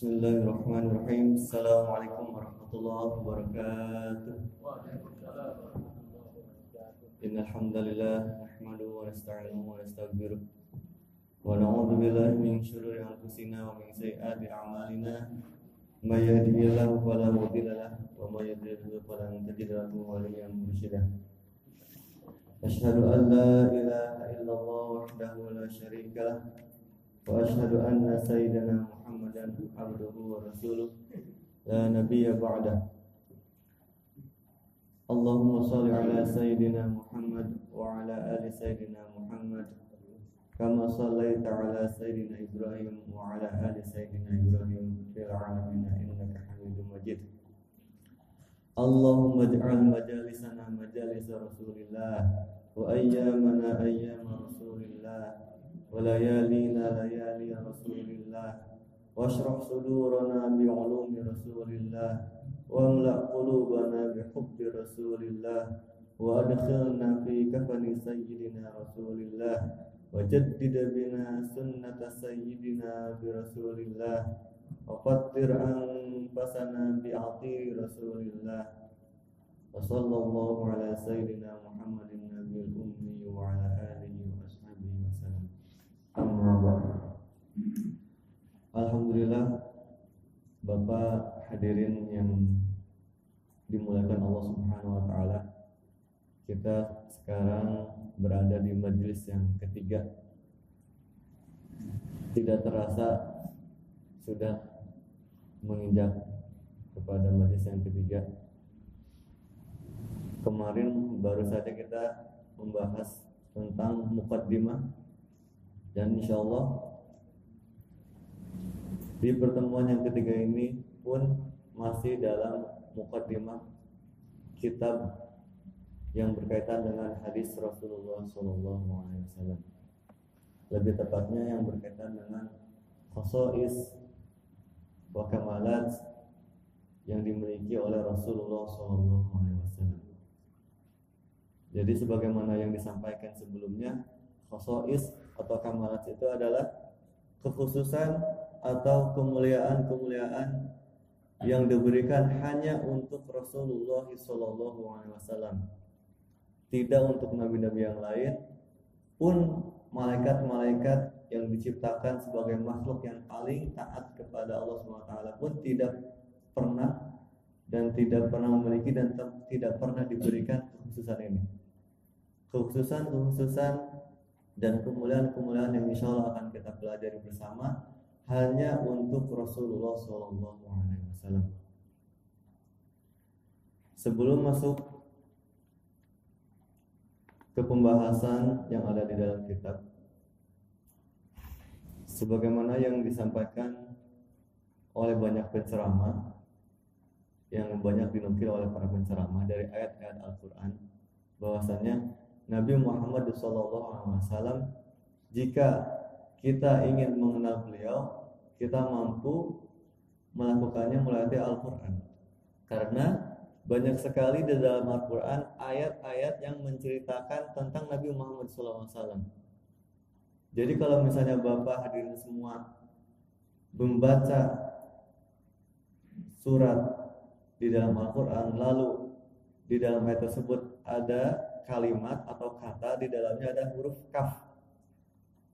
Bismillahirrahmanirrahim. Assalamualaikum warahmatullahi wabarakatuh. Innal hamdalillah nahmaduhu wa nasta'inuhu wa nastaghfiruh. Wa na'udzu billahi min shururi anfusina wa min sayyiati a'malina. May yahdihillahu fala mudilla lahu wa may yudlil fala tajid lahu waliyyan mursyida. Asyhadu an la ilaha illallah wahdahu la syarika lah wa asyhadu anna sayyidana Muhammadan abduhu wa rasuluh la nabiyya ba'da. Allahumma salli ala sayyidina Muhammad wa ala ali sayyidina Muhammad kama sallaita ala sayyidina Ibrahim wa ala ali sayyidina Ibrahim fil alamin innaka Hamidum Majid. Allahumma ij'al majalisana majalis Rasulillah wa ayyamana ayyam Rasulillah wa layalina layali Rasulillah واشرح صدورنا بعلوم رسول الله واملأ قلوبنا بحب رسول الله وادخلنا في كفن سيدنا رسول الله وجدد بنا سنة سيدنا برسول الله وفطر أنفسنا بعطير رسول الله وصلى الله على سيدنا محمد النبي الأمي وعلى Alhamdulillah Bapak hadirin yang dimuliakan Allah Subhanahu wa taala. Kita sekarang berada di majelis yang ketiga. Tidak terasa sudah menginjak kepada majelis yang ketiga. Kemarin baru saja kita membahas tentang mukaddimah dan insya Allah di pertemuan yang ketiga ini pun masih dalam mukaddimah kitab yang berkaitan dengan hadis Rasulullah SAW. Lebih tepatnya yang berkaitan dengan khosois wa kamalat yang dimiliki oleh Rasulullah SAW. Jadi sebagaimana yang disampaikan sebelumnya, khosois atau kamalat itu adalah kekhususan atau kemuliaan-kemuliaan yang diberikan hanya untuk Rasulullah SAW, tidak untuk nabi-nabi yang lain, pun malaikat-malaikat yang diciptakan sebagai makhluk yang paling taat kepada Allah SWT pun tidak pernah dan tidak pernah memiliki dan tidak pernah diberikan kekhususan ini. Kekhususan-kekhususan dan kemuliaan-kemuliaan yang insya Allah akan kita pelajari bersama hanya untuk Rasulullah Shallallahu Alaihi Wasallam. Sebelum masuk ke pembahasan yang ada di dalam kitab, sebagaimana yang disampaikan oleh banyak penceramah yang banyak dinukil oleh para penceramah dari ayat-ayat Al-Quran bahwasanya Nabi Muhammad SAW jika kita ingin mengenal beliau kita mampu melakukannya melalui Al-Quran. Karena banyak sekali di dalam Al-Quran ayat-ayat yang menceritakan tentang Nabi Muhammad SAW. Jadi kalau misalnya Bapak hadirin semua membaca surat di dalam Al-Quran, lalu di dalam ayat tersebut ada kalimat atau kata di dalamnya ada huruf kaf,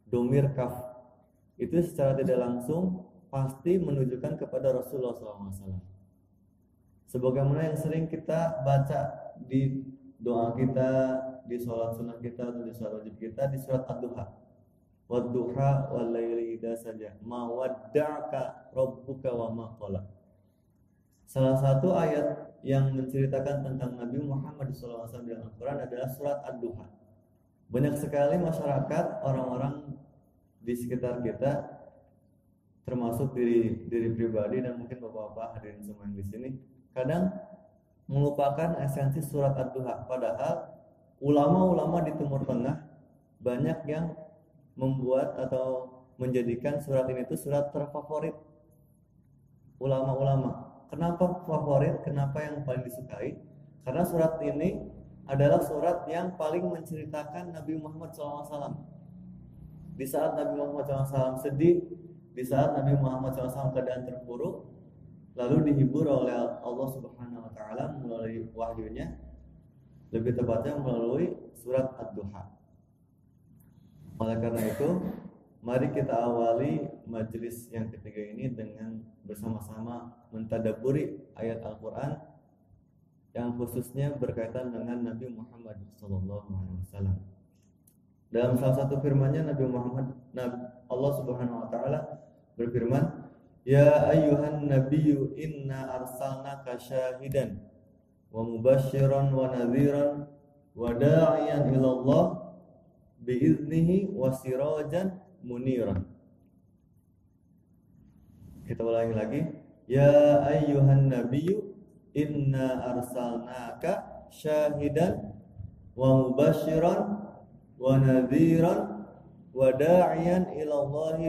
domir kaf, itu secara tidak langsung pasti menunjukkan kepada Rasulullah SAW. Sebagaimana yang sering kita baca di doa kita, di sholat sunnah kita, atau di sholat wajib kita, di surat Ad-Duha. Wadduha walaili saja. Ma wadda'aka rabbuka wa ma. Salah satu ayat yang menceritakan tentang Nabi Muhammad SAW dalam Al-Quran adalah surat Ad-Duha. Banyak sekali masyarakat, orang-orang di sekitar kita termasuk diri diri pribadi dan mungkin bapak-bapak hadirin semua yang di sini kadang melupakan esensi surat ad-duha. Padahal ulama-ulama di Timur Tengah banyak yang membuat atau menjadikan surat ini itu surat terfavorit ulama-ulama. Kenapa favorit? Kenapa yang paling disukai? Karena surat ini adalah surat yang paling menceritakan Nabi Muhammad SAW di saat Nabi Muhammad SAW sedih, di saat Nabi Muhammad SAW keadaan terpuruk lalu dihibur oleh Allah Subhanahu wa taala melalui wahyunya lebih tepatnya melalui surat Ad-Duha. Oleh karena itu, mari kita awali majelis yang ketiga ini dengan bersama-sama mentadaburi ayat Al-Qur'an yang khususnya berkaitan dengan Nabi Muhammad SAW. Dalam salah satu firman-Nya Nabi Muhammad Allah Subhanahu wa taala berfirman, "Ya ayyuhan nabiyyu inna arsalnaka syahidan wa mubasysyiran wa nadhiran wa da'iyan ila Allah biiznihi wa sirajan muniran." Kita ulangi lagi, "Ya ayyuhan nabiyyu inna arsalnaka syahidan wa mubasyiran wa nadhiran wa da'iyan ila Allah.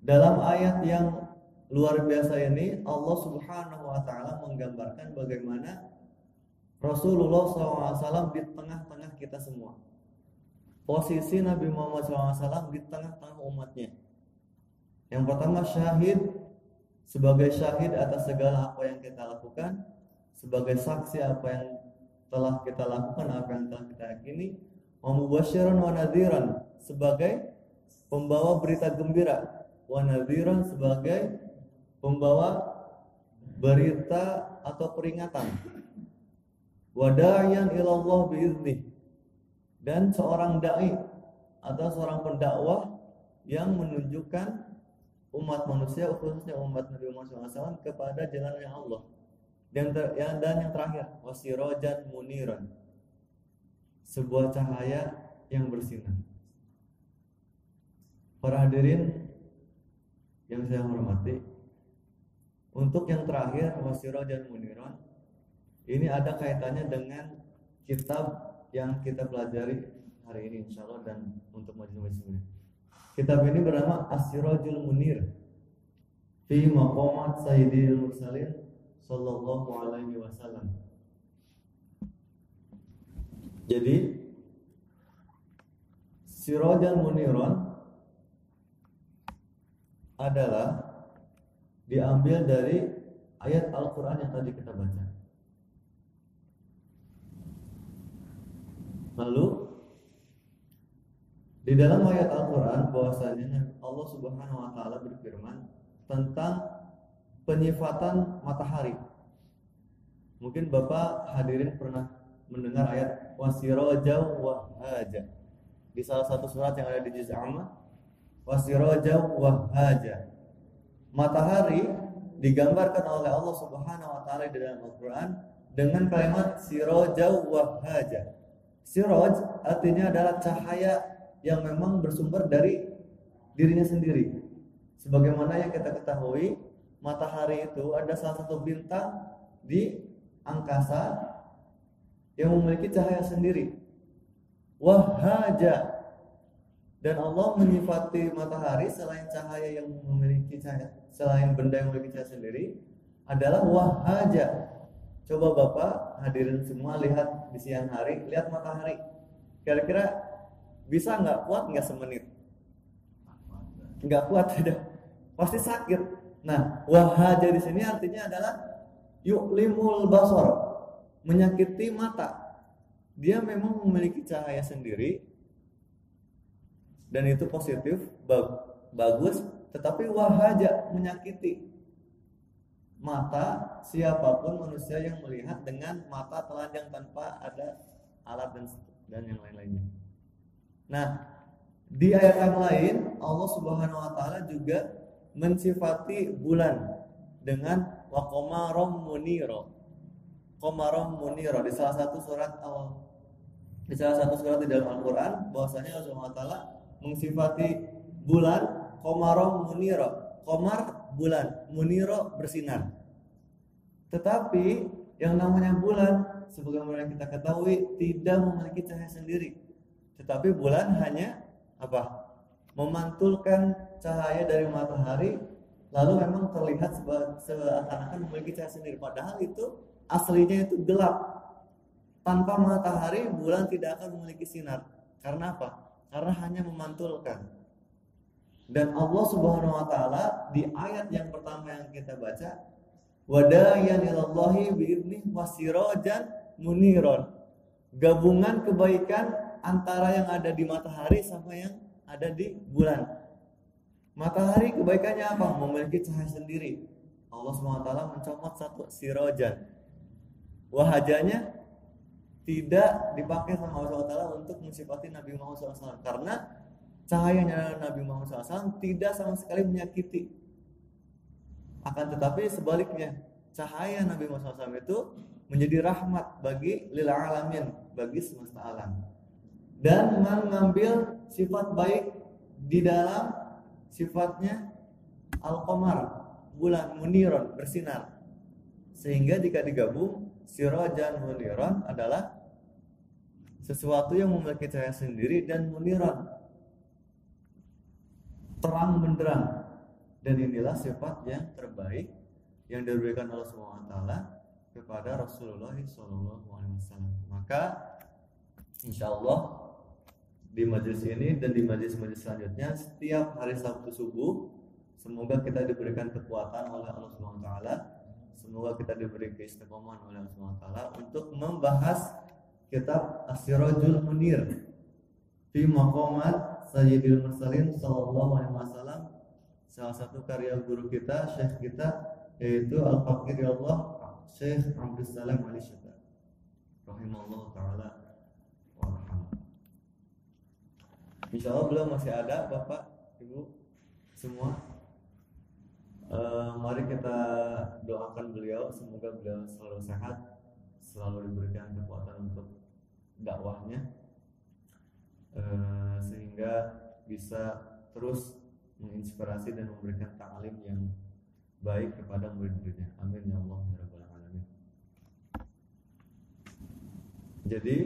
Dalam ayat yang luar biasa ini Allah Subhanahu wa taala menggambarkan bagaimana Rasulullah SAW di tengah-tengah kita semua. Posisi Nabi Muhammad SAW di tengah-tengah umatnya. Yang pertama syahid sebagai syahid atas segala apa yang kita lakukan, sebagai saksi apa yang telah kita lakukan, apa yang telah kita yakini, wa mubasyiran wa nadhiran sebagai pembawa berita gembira, wa nadhiran sebagai pembawa berita atau peringatan. Wadayan ilallah biizni dan seorang dai atau seorang pendakwah yang menunjukkan umat manusia khususnya umat Nabi Muhammad SAW kepada jalannya Allah dan ter, yang dan yang terakhir wasirojan muniran. Sebuah cahaya yang bersinar. Para hadirin yang saya hormati untuk yang terakhir wasirojan muniran ini ada kaitannya dengan kitab yang kita pelajari hari ini insya Allah dan untuk majelis ini. Kitab ini bernama As-Sirajul Munir fi maqamat Sayyidil Mursalin sallallahu alaihi wasallam. Jadi Sirajan Muniron adalah diambil dari ayat Al-Quran yang tadi kita baca. Lalu di dalam ayat Al-Quran bahwasanya Allah Subhanahu wa taala berfirman tentang penyifatan matahari. Mungkin Bapak hadirin pernah mendengar ayat wasirajau wahaja di salah satu surat yang ada di juz amma wasirajau wahaja. Matahari digambarkan oleh Allah Subhanahu wa taala di dalam Al-Qur'an dengan kalimat sirajau wahaja. Siraj artinya adalah cahaya yang memang bersumber dari dirinya sendiri. Sebagaimana yang kita ketahui, matahari itu ada salah satu bintang di angkasa yang memiliki cahaya sendiri. Wahaja dan Allah menyifati matahari selain cahaya yang memiliki cahaya, selain benda yang memiliki cahaya sendiri adalah wahaja. Coba Bapak hadirin semua lihat di siang hari, lihat matahari. Kira-kira bisa nggak kuat nggak semenit? Nggak kuat tidak. Pasti sakit. Nah, wahaja di sini artinya adalah yuklimul basor, menyakiti mata. Dia memang memiliki cahaya sendiri dan itu positif, bagus, tetapi wahaja menyakiti mata siapa pun manusia yang melihat dengan mata telanjang tanpa ada alat dan dan yang lain-lainnya. Nah, di ayat yang lain Allah Subhanahu wa taala juga mensifati bulan dengan wa muniro. Qamarum muniro di salah satu surat Allah di salah satu surat di dalam Al-Qur'an bahwasanya Allah taala mensifati bulan qamarum muniro. Qamar bulan, muniro bersinar. Tetapi yang namanya bulan sebagaimana kita ketahui tidak memiliki cahaya sendiri tetapi bulan hanya apa? Memantulkan cahaya dari matahari lalu memang terlihat seakan-akan memiliki cahaya sendiri padahal itu aslinya itu gelap. Tanpa matahari bulan tidak akan memiliki sinar. Karena apa? karena hanya memantulkan. Dan Allah Subhanahu wa taala di ayat yang pertama yang kita baca wadayan ilallahi biidnih wasirajan muniron. Gabungan kebaikan antara yang ada di matahari sama yang ada di bulan. Matahari kebaikannya apa? Memiliki cahaya sendiri. Allah SWT mencomot satu sirojan. Wahajanya tidak dipakai sama Allah SWT untuk mensifati Nabi Muhammad SAW karena cahayanya Nabi Muhammad SAW tidak sama sekali menyakiti. Akan tetapi sebaliknya, cahaya Nabi Muhammad SAW itu menjadi rahmat bagi lil alamin, bagi semesta alam. Dan mengambil sifat baik di dalam sifatnya al-qamar, bulan muniron, bersinar. Sehingga jika digabung, sirajan muniron adalah sesuatu yang memiliki cahaya sendiri dan muniron terang benderang dan inilah sifat yang terbaik yang diberikan Allah SWT kepada Rasulullah SAW. Maka insya Allah di majelis ini dan di majelis-majelis selanjutnya setiap hari Sabtu subuh semoga kita diberikan kekuatan oleh Allah SWT semoga kita diberi keistiqomahan oleh Allah SWT untuk membahas kitab Asirajul Munir fi maqamat Sayyidil Mursalin sallallahu alaihi wasallam. Salah satu karya guru kita syekh kita yaitu Al Fakir ya Allah Syekh Abdul Salam Ali Syekh. Rahimahullah taala wa Insya Allah belum masih ada Bapak Ibu semua uh, mari kita doakan beliau semoga beliau selalu sehat selalu diberikan kekuatan untuk dakwahnya Eh, sehingga bisa terus menginspirasi dan memberikan taklim yang baik kepada murid-muridnya. Amin ya Allah ya rabbal alamin. Jadi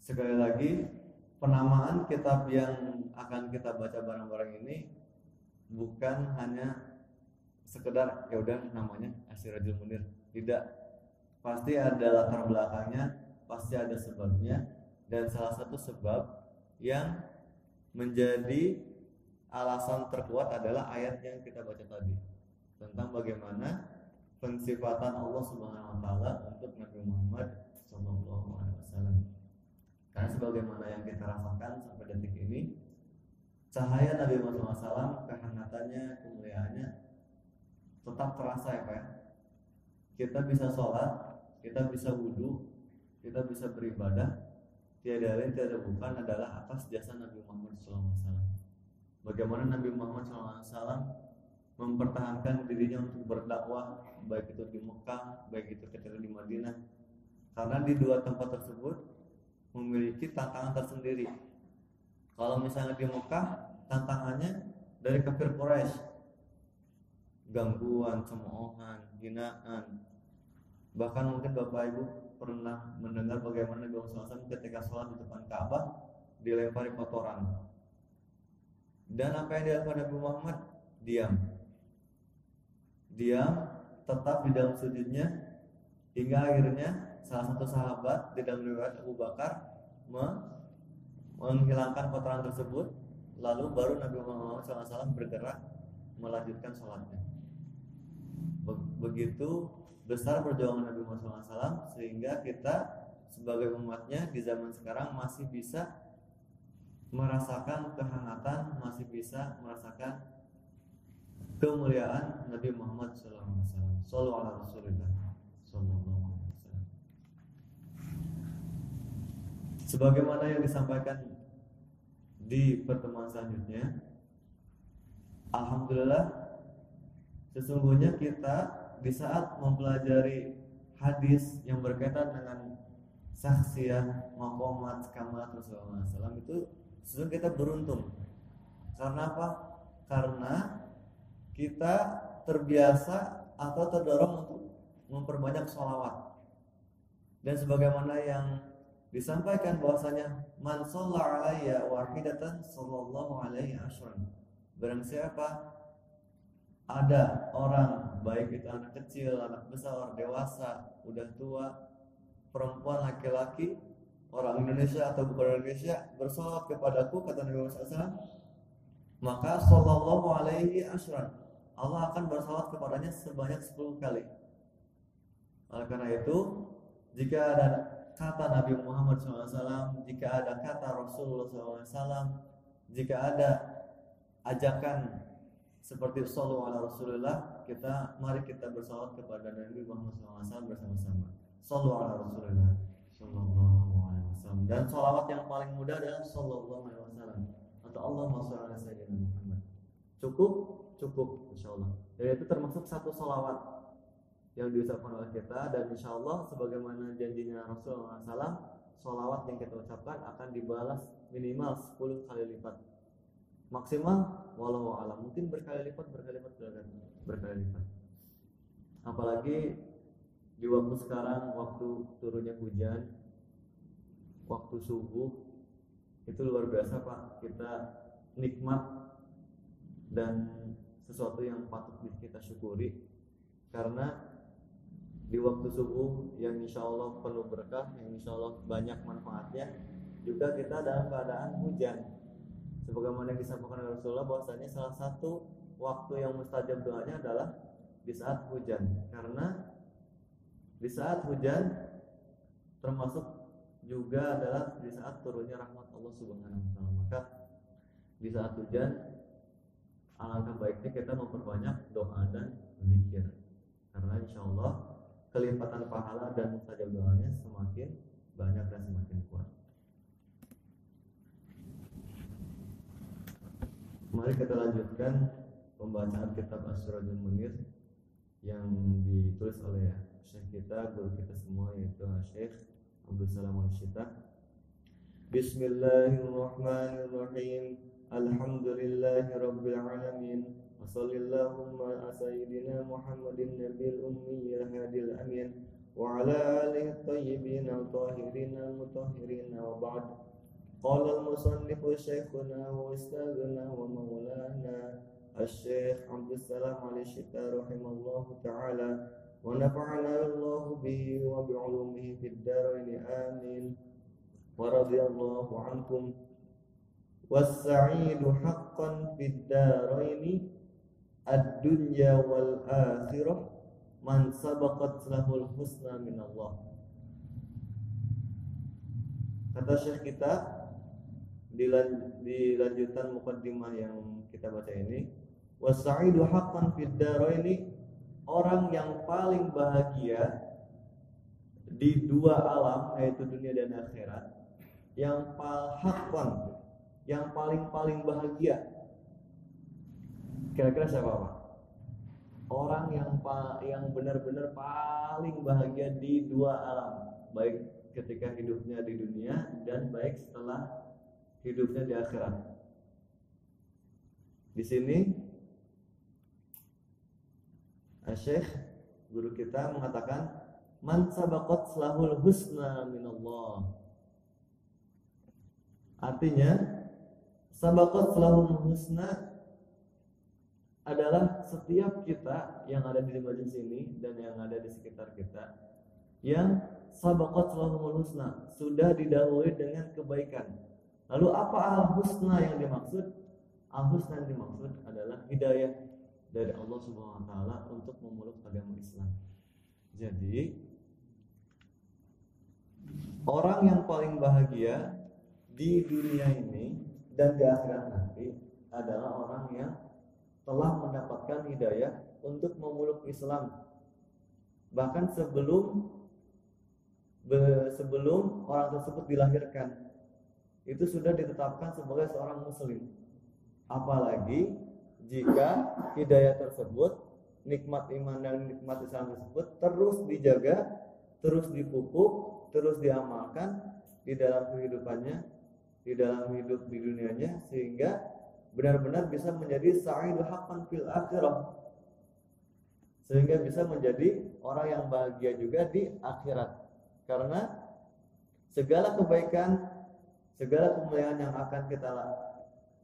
sekali lagi penamaan kitab yang akan kita baca bareng-bareng ini bukan hanya sekedar ya udah namanya Asirajul Munir. Tidak. Pasti ada latar belakangnya, pasti ada sebabnya dan salah satu sebab yang menjadi alasan terkuat adalah ayat yang kita baca tadi tentang bagaimana pensifatan Allah Subhanahu wa taala untuk Nabi Muhammad sallallahu alaihi wasallam. Karena sebagaimana yang kita rasakan sampai detik ini cahaya Nabi Muhammad SAW, kehangatannya, kemuliaannya tetap terasa ya Pak ya. Kita bisa sholat, kita bisa wudhu, kita bisa beribadah tiada lain tiada bukan adalah atas jasa Nabi Muhammad SAW. Bagaimana Nabi Muhammad SAW mempertahankan dirinya untuk berdakwah baik itu di Mekah, baik itu ketika di Madinah. Karena di dua tempat tersebut memiliki tantangan tersendiri. Kalau misalnya di Mekah, tantangannya dari kafir Quraisy, gangguan, cemoohan, hinaan. Bahkan mungkin Bapak Ibu pernah mendengar bagaimana Nabi Muhammad ketika sholat di depan Ka'bah dilempari kotoran. Dan apa yang dilakukan Nabi Muhammad? Diam. Diam, tetap di dalam sujudnya hingga akhirnya salah satu sahabat di dalam riwayat Abu Bakar menghilangkan kotoran tersebut lalu baru Nabi Muhammad SAW bergerak melanjutkan sholatnya begitu besar perjuangan Nabi Muhammad SAW sehingga kita sebagai umatnya di zaman sekarang masih bisa merasakan kehangatan, masih bisa merasakan kemuliaan Nabi Muhammad SAW. Sallallahu Alaihi Wasallam. Sebagaimana yang disampaikan di pertemuan selanjutnya, Alhamdulillah sesungguhnya kita di saat mempelajari hadis yang berkaitan dengan saksian makomat kamat Rasulullah SAW itu sesungguhnya kita beruntung karena apa? Karena kita terbiasa atau terdorong untuk memperbanyak sholawat dan sebagaimana yang disampaikan bahwasanya man shalla alayya wahidatan sallallahu alaihi asyran barang siapa ada orang baik itu anak kecil, anak besar, dewasa, udah tua, perempuan, laki-laki, orang Indonesia atau bukan Indonesia bersolat kepadaku kata Nabi Muhammad SAW maka sallallahu alaihi asran Allah akan bersolat kepadanya sebanyak 10 kali. Oleh karena itu jika ada kata Nabi Muhammad SAW jika ada kata Rasulullah SAW jika ada ajakan seperti sallallahu ala Rasulullah kita mari kita bersolat kepada Nabi Muhammad SAW bersama-sama. Sallallahu ala Rasulullah sallallahu alaihi wasallam. Dan salawat yang paling mudah adalah sallallahu alaihi wasallam. Atau Allah shalli ala sayyidina Muhammad. Cukup? Cukup insyaallah dan itu termasuk satu salawat yang diucapkan oleh kita. Dan insya Allah sebagaimana janjinya Rasulullah SAW salawat yang kita ucapkan akan dibalas minimal 10 kali lipat. Maksimal walau alam. Mungkin berkali lipat berkali lipat berkali lipat. Apalagi di waktu sekarang waktu turunnya hujan waktu subuh itu luar biasa pak. Kita nikmat dan sesuatu yang patut kita syukuri. Karena di waktu subuh yang insya Allah penuh berkah yang insya Allah banyak manfaatnya juga kita dalam keadaan hujan. Sebagaimana yang disampaikan oleh Rasulullah bahwasanya salah satu waktu yang mustajab doanya adalah di saat hujan. Karena di saat hujan termasuk juga adalah di saat turunnya rahmat Allah Subhanahu wa taala. Maka di saat hujan alangkah baiknya kita memperbanyak doa dan zikir. Karena insya Allah kelipatan pahala dan mustajab doanya semakin banyak dan semakin kuat Mari kita lanjutkan pembacaan kitab Asrorul Munir yang ditulis oleh Syekh kita, guru kita semua yaitu Syekh Abdul Salam Al-Syita. Bismillahirrahmanirrahim. Alhamdulillahi Rabbil Alamin. وصل اللهم على سيدنا محمد النبي الأمي الهادي الأمين وعلى آله الطيبين الطاهرين المطهرين وبعد. قال المصنف شيخنا وأستاذنا ومولانا الشيخ عبد السلام علي الشفاء رحمه الله تعالى. ونفعنا الله به وبعلومه في الدارين. آمين. ورضي الله عنكم. والسعيد حقا في الدارين. ad-dunya wal akhirah man sabaqat lahul husna min Allah. Kata syekh kita di, lan, di lanjutan mukadimah yang kita baca ini, wasaidu haqqan fid daraini orang yang paling bahagia di dua alam yaitu dunia dan akhirat yang paling haqqan yang paling-paling bahagia kira-kira siapa Pak? Orang yang yang benar-benar paling bahagia di dua alam, baik ketika hidupnya di dunia dan baik setelah hidupnya di akhirat. Di sini Syekh guru kita mengatakan man sabaqat selahul husna minallah. Artinya sabaqat selahul husna adalah setiap kita yang ada di majelis ini dan yang ada di sekitar kita yang sabaqat selahul husna sudah didahului dengan kebaikan Lalu apa al-husna yang dimaksud? Al-husna yang dimaksud adalah hidayah dari Allah Subhanahu wa taala untuk memeluk agama Islam. Jadi orang yang paling bahagia di dunia ini dan di akhirat nanti adalah orang yang telah mendapatkan hidayah untuk memeluk Islam. Bahkan sebelum sebelum orang tersebut dilahirkan itu sudah ditetapkan sebagai seorang muslim. Apalagi jika hidayah tersebut, nikmat iman dan nikmat Islam tersebut terus dijaga, terus dipupuk, terus diamalkan di dalam kehidupannya, di dalam hidup di dunianya sehingga benar-benar bisa menjadi sa'idu haqqan fil akhirah. Sehingga bisa menjadi orang yang bahagia juga di akhirat. Karena segala kebaikan segala kemuliaan yang akan kita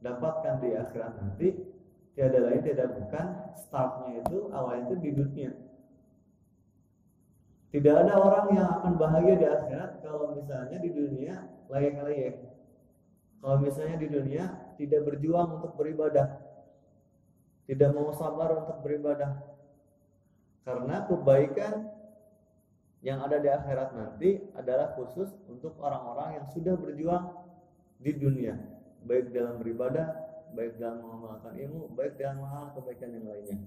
dapatkan di akhirat nanti tiada lain tidak bukan startnya itu awalnya itu di dunia Tidak ada orang yang akan bahagia di akhirat kalau misalnya di dunia layak-layak. Kalau misalnya di dunia tidak berjuang untuk beribadah, tidak mau sabar untuk beribadah, karena kebaikan yang ada di akhirat nanti adalah khusus untuk orang-orang yang sudah berjuang di dunia, baik dalam beribadah, baik dalam mengamalkan ilmu, baik dalam hal kebaikan yang lainnya.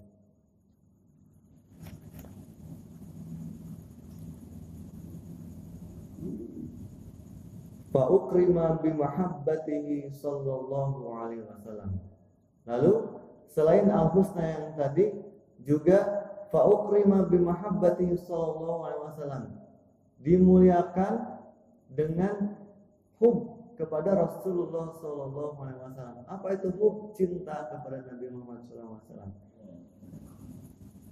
Fa ukrima bi mahabbatihi sallallahu alaihi wasallam. Lalu selain al-husna yang tadi juga fa ukrima bi mahabbatihi sallallahu alaihi wasallam. Dimuliakan dengan hub kepada Rasulullah sallallahu alaihi wasallam. Apa itu hub? Cinta kepada Nabi Muhammad sallallahu alaihi wasallam.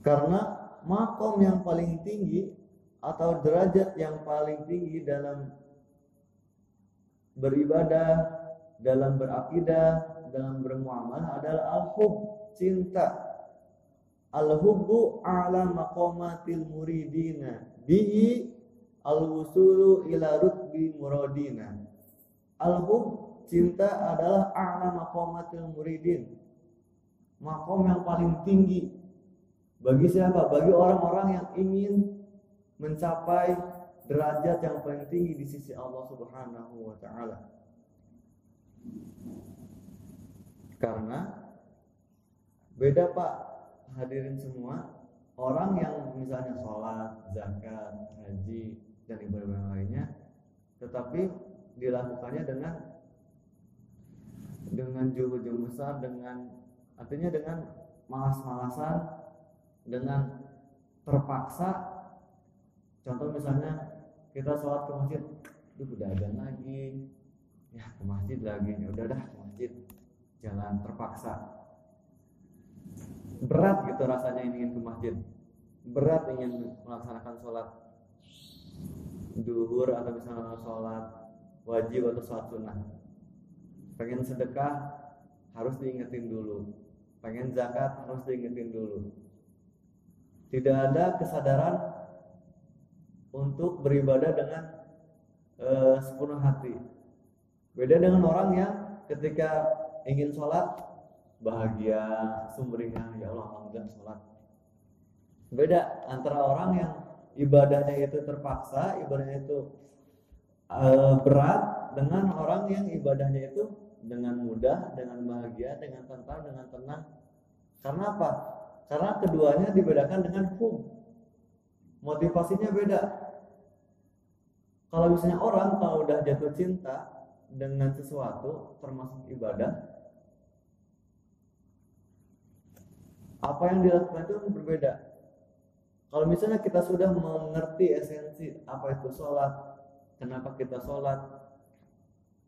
Karena makom yang paling tinggi atau derajat yang paling tinggi dalam beribadah, dalam berakidah, dalam bermuamalah adalah al-hub, cinta. Al-hubbu ala maqamatil muridina bihi al-wusulu ila rutbi muradina. Al-hub cinta adalah ala maqamatil muridin. Makom yang paling tinggi bagi siapa? Bagi orang-orang yang ingin mencapai derajat yang paling tinggi di sisi Allah Subhanahu wa taala. Karena beda Pak hadirin semua orang yang misalnya sholat, zakat, haji dan ibadah lainnya tetapi dilakukannya dengan dengan juhud besar dengan artinya dengan malas-malasan dengan terpaksa contoh misalnya kita sholat ke masjid. Itu udah ada lagi. Ya ke masjid lagi. Ya udah dah ke masjid. Jalan terpaksa. Berat gitu rasanya ingin ke masjid. Berat ingin melaksanakan sholat. Duhur atau misalnya sholat wajib atau sholat sunnah. Pengen sedekah harus diingetin dulu. Pengen zakat harus diingetin dulu. Tidak ada kesadaran untuk beribadah dengan uh, sepenuh hati. Beda dengan orang yang ketika ingin sholat bahagia, sumringah, ya Allah alhamdulillah sholat. Beda antara orang yang ibadahnya itu terpaksa, ibadahnya itu uh, berat dengan orang yang ibadahnya itu dengan mudah, dengan bahagia, dengan tentram, dengan tenang. Karena apa? Karena keduanya dibedakan dengan hub. Motivasinya beda. Kalau misalnya orang kalau udah jatuh cinta dengan sesuatu termasuk ibadah, apa yang dilakukan itu berbeda. Kalau misalnya kita sudah mengerti esensi apa itu sholat, kenapa kita sholat,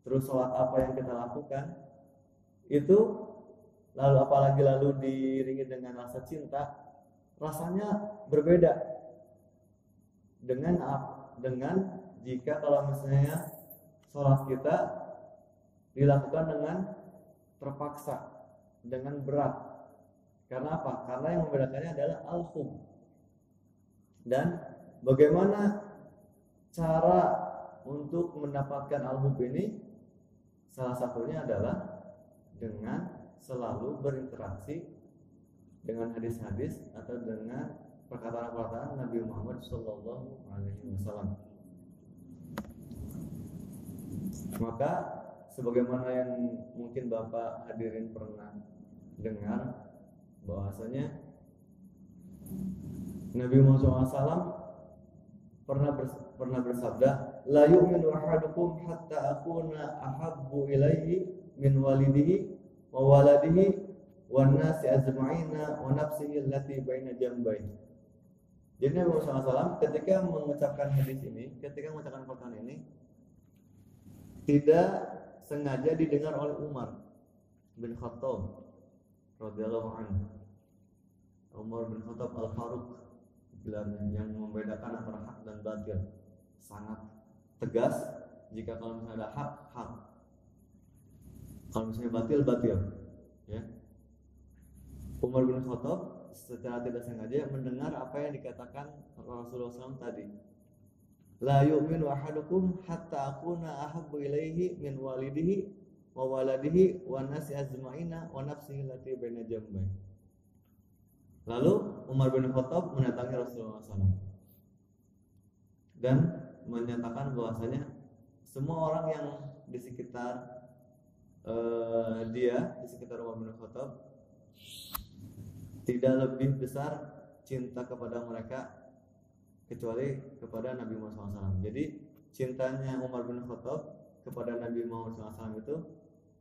terus sholat apa yang kita lakukan, itu lalu apalagi lalu diringi dengan rasa cinta, rasanya berbeda dengan dengan jika kalau misalnya sholat kita dilakukan dengan terpaksa, dengan berat. Karena apa? Karena yang membedakannya adalah al-hum. Dan bagaimana cara untuk mendapatkan al-hub ini? Salah satunya adalah dengan selalu berinteraksi dengan hadis-hadis atau dengan perkataan-perkataan Nabi Muhammad Shallallahu Alaihi Wasallam. Maka sebagaimana yang mungkin Bapak hadirin pernah dengar bahwasanya Nabi Muhammad SAW pernah bers pernah bersabda la yu'minu ahadukum hatta akuna ahabbu ilaihi min walidihi wa waladihi wan nasi azma'ina wa nafsihi allati baina jambai jadi Nabi Muhammad SAW ketika mengucapkan hadis ini ketika mengucapkan perkataan ini tidak sengaja didengar oleh Umar bin Khattab radhiyallahu anhu. Umar bin Khattab Al Faruq gelarnya yang membedakan antara hak dan batil. Sangat tegas jika kalau misalnya ada hak hak. Kalau misalnya batil batil ya. Umar bin Khattab secara tidak sengaja mendengar apa yang dikatakan Rasulullah SAW tadi. La yu'minu ahadukum hatta akuna ahabbu ilaihi min walidihi wa waladihi wa nasi azma'ina wa nafsihi lati baina jambai. Lalu Umar bin Khattab mendatangi Rasulullah SAW dan menyatakan bahwasanya semua orang yang di sekitar uh, dia di sekitar Umar bin Khattab tidak lebih besar cinta kepada mereka kecuali kepada Nabi Muhammad SAW. Jadi cintanya Umar bin Khattab kepada Nabi Muhammad SAW itu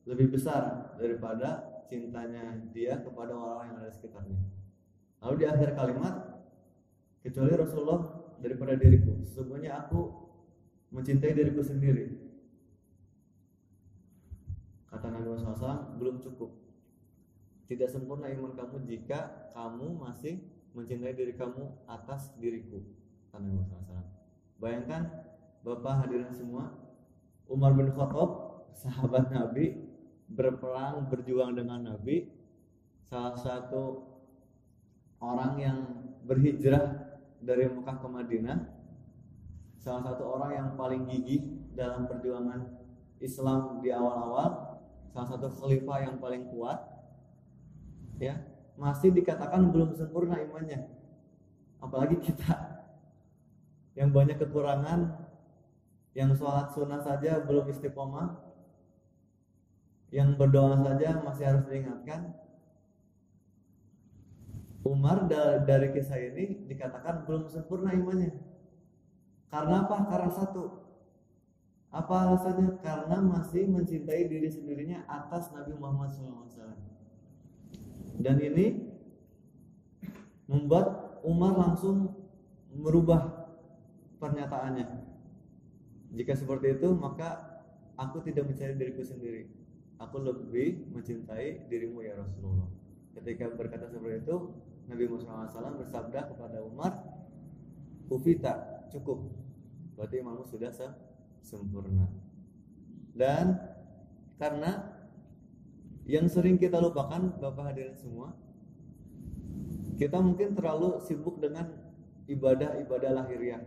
lebih besar daripada cintanya dia kepada orang yang ada di sekitarnya. Lalu di akhir kalimat, kecuali Rasulullah daripada diriku, sesungguhnya aku mencintai diriku sendiri. Kata Nabi Muhammad SAW, belum cukup. Tidak sempurna iman kamu jika kamu masih mencintai diri kamu atas diriku. Kata Nabi SAW. Bayangkan, Bapak hadirin semua, Umar bin Khattab, sahabat Nabi, berperang berjuang dengan Nabi salah satu orang yang berhijrah dari Mekah ke Madinah salah satu orang yang paling gigih dalam perjuangan Islam di awal-awal salah satu khalifah yang paling kuat ya masih dikatakan belum sempurna imannya. Apalagi kita yang banyak kekurangan yang sholat sunnah saja belum istiqomah yang berdoa saja masih harus diingatkan. Umar dari kisah ini dikatakan belum sempurna imannya. Karena apa? karena satu. Apa alasannya? karena masih mencintai diri sendirinya atas Nabi Muhammad SAW dan ini membuat Umar langsung merubah pernyataannya. Jika seperti itu maka aku tidak mencari diriku sendiri. Aku lebih mencintai dirimu ya Rasulullah. Ketika berkata seperti itu Nabi Muhammad SAW bersabda kepada Umar Ufita cukup. Berarti imanmu sudah sempurna dan karena yang sering kita lupakan Bapak hadirin semua kita mungkin terlalu sibuk dengan ibadah-ibadah lahiriah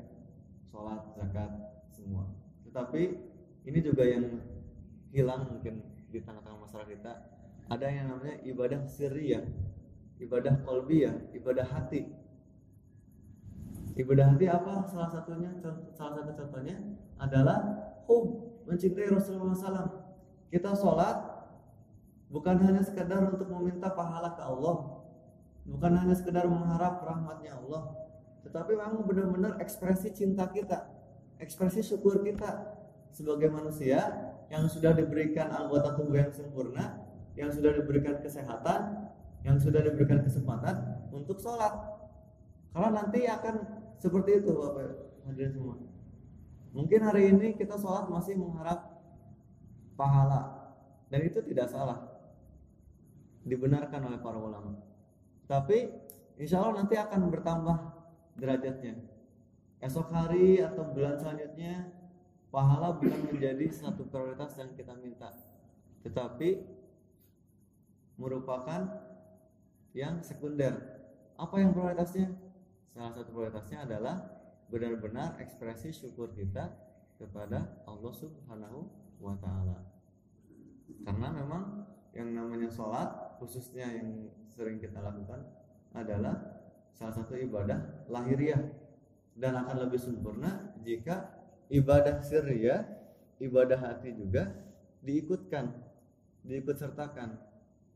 sholat, zakat, semua tetapi ini juga yang hilang mungkin di tengah-tengah masyarakat kita ada yang namanya ibadah sirriyah, ibadah kolbiyah, ibadah hati. Ibadah hati apa? Salah satunya, salah satu contohnya adalah hub mencintai Rasulullah SAW. Kita sholat bukan hanya sekedar untuk meminta pahala ke Allah, bukan hanya sekedar mengharap rahmatnya Allah, tetapi memang benar-benar ekspresi cinta kita, ekspresi syukur kita sebagai manusia yang sudah diberikan anggota tubuh yang sempurna, yang sudah diberikan kesehatan, yang sudah diberikan kesempatan untuk sholat. Karena nanti akan seperti itu Bapak hadirin semua. Mungkin hari ini kita sholat masih mengharap pahala dan itu tidak salah. Dibenarkan oleh para ulama. Tapi insya Allah nanti akan bertambah derajatnya. Esok hari atau bulan selanjutnya pahala bukan menjadi satu prioritas yang kita minta tetapi merupakan yang sekunder apa yang prioritasnya salah satu prioritasnya adalah benar-benar ekspresi syukur kita kepada Allah Subhanahu wa taala karena memang yang namanya sholat khususnya yang sering kita lakukan adalah salah satu ibadah lahiriah dan akan lebih sempurna jika ibadah sirriyah, ibadah hati juga diikutkan, diikut sertakan.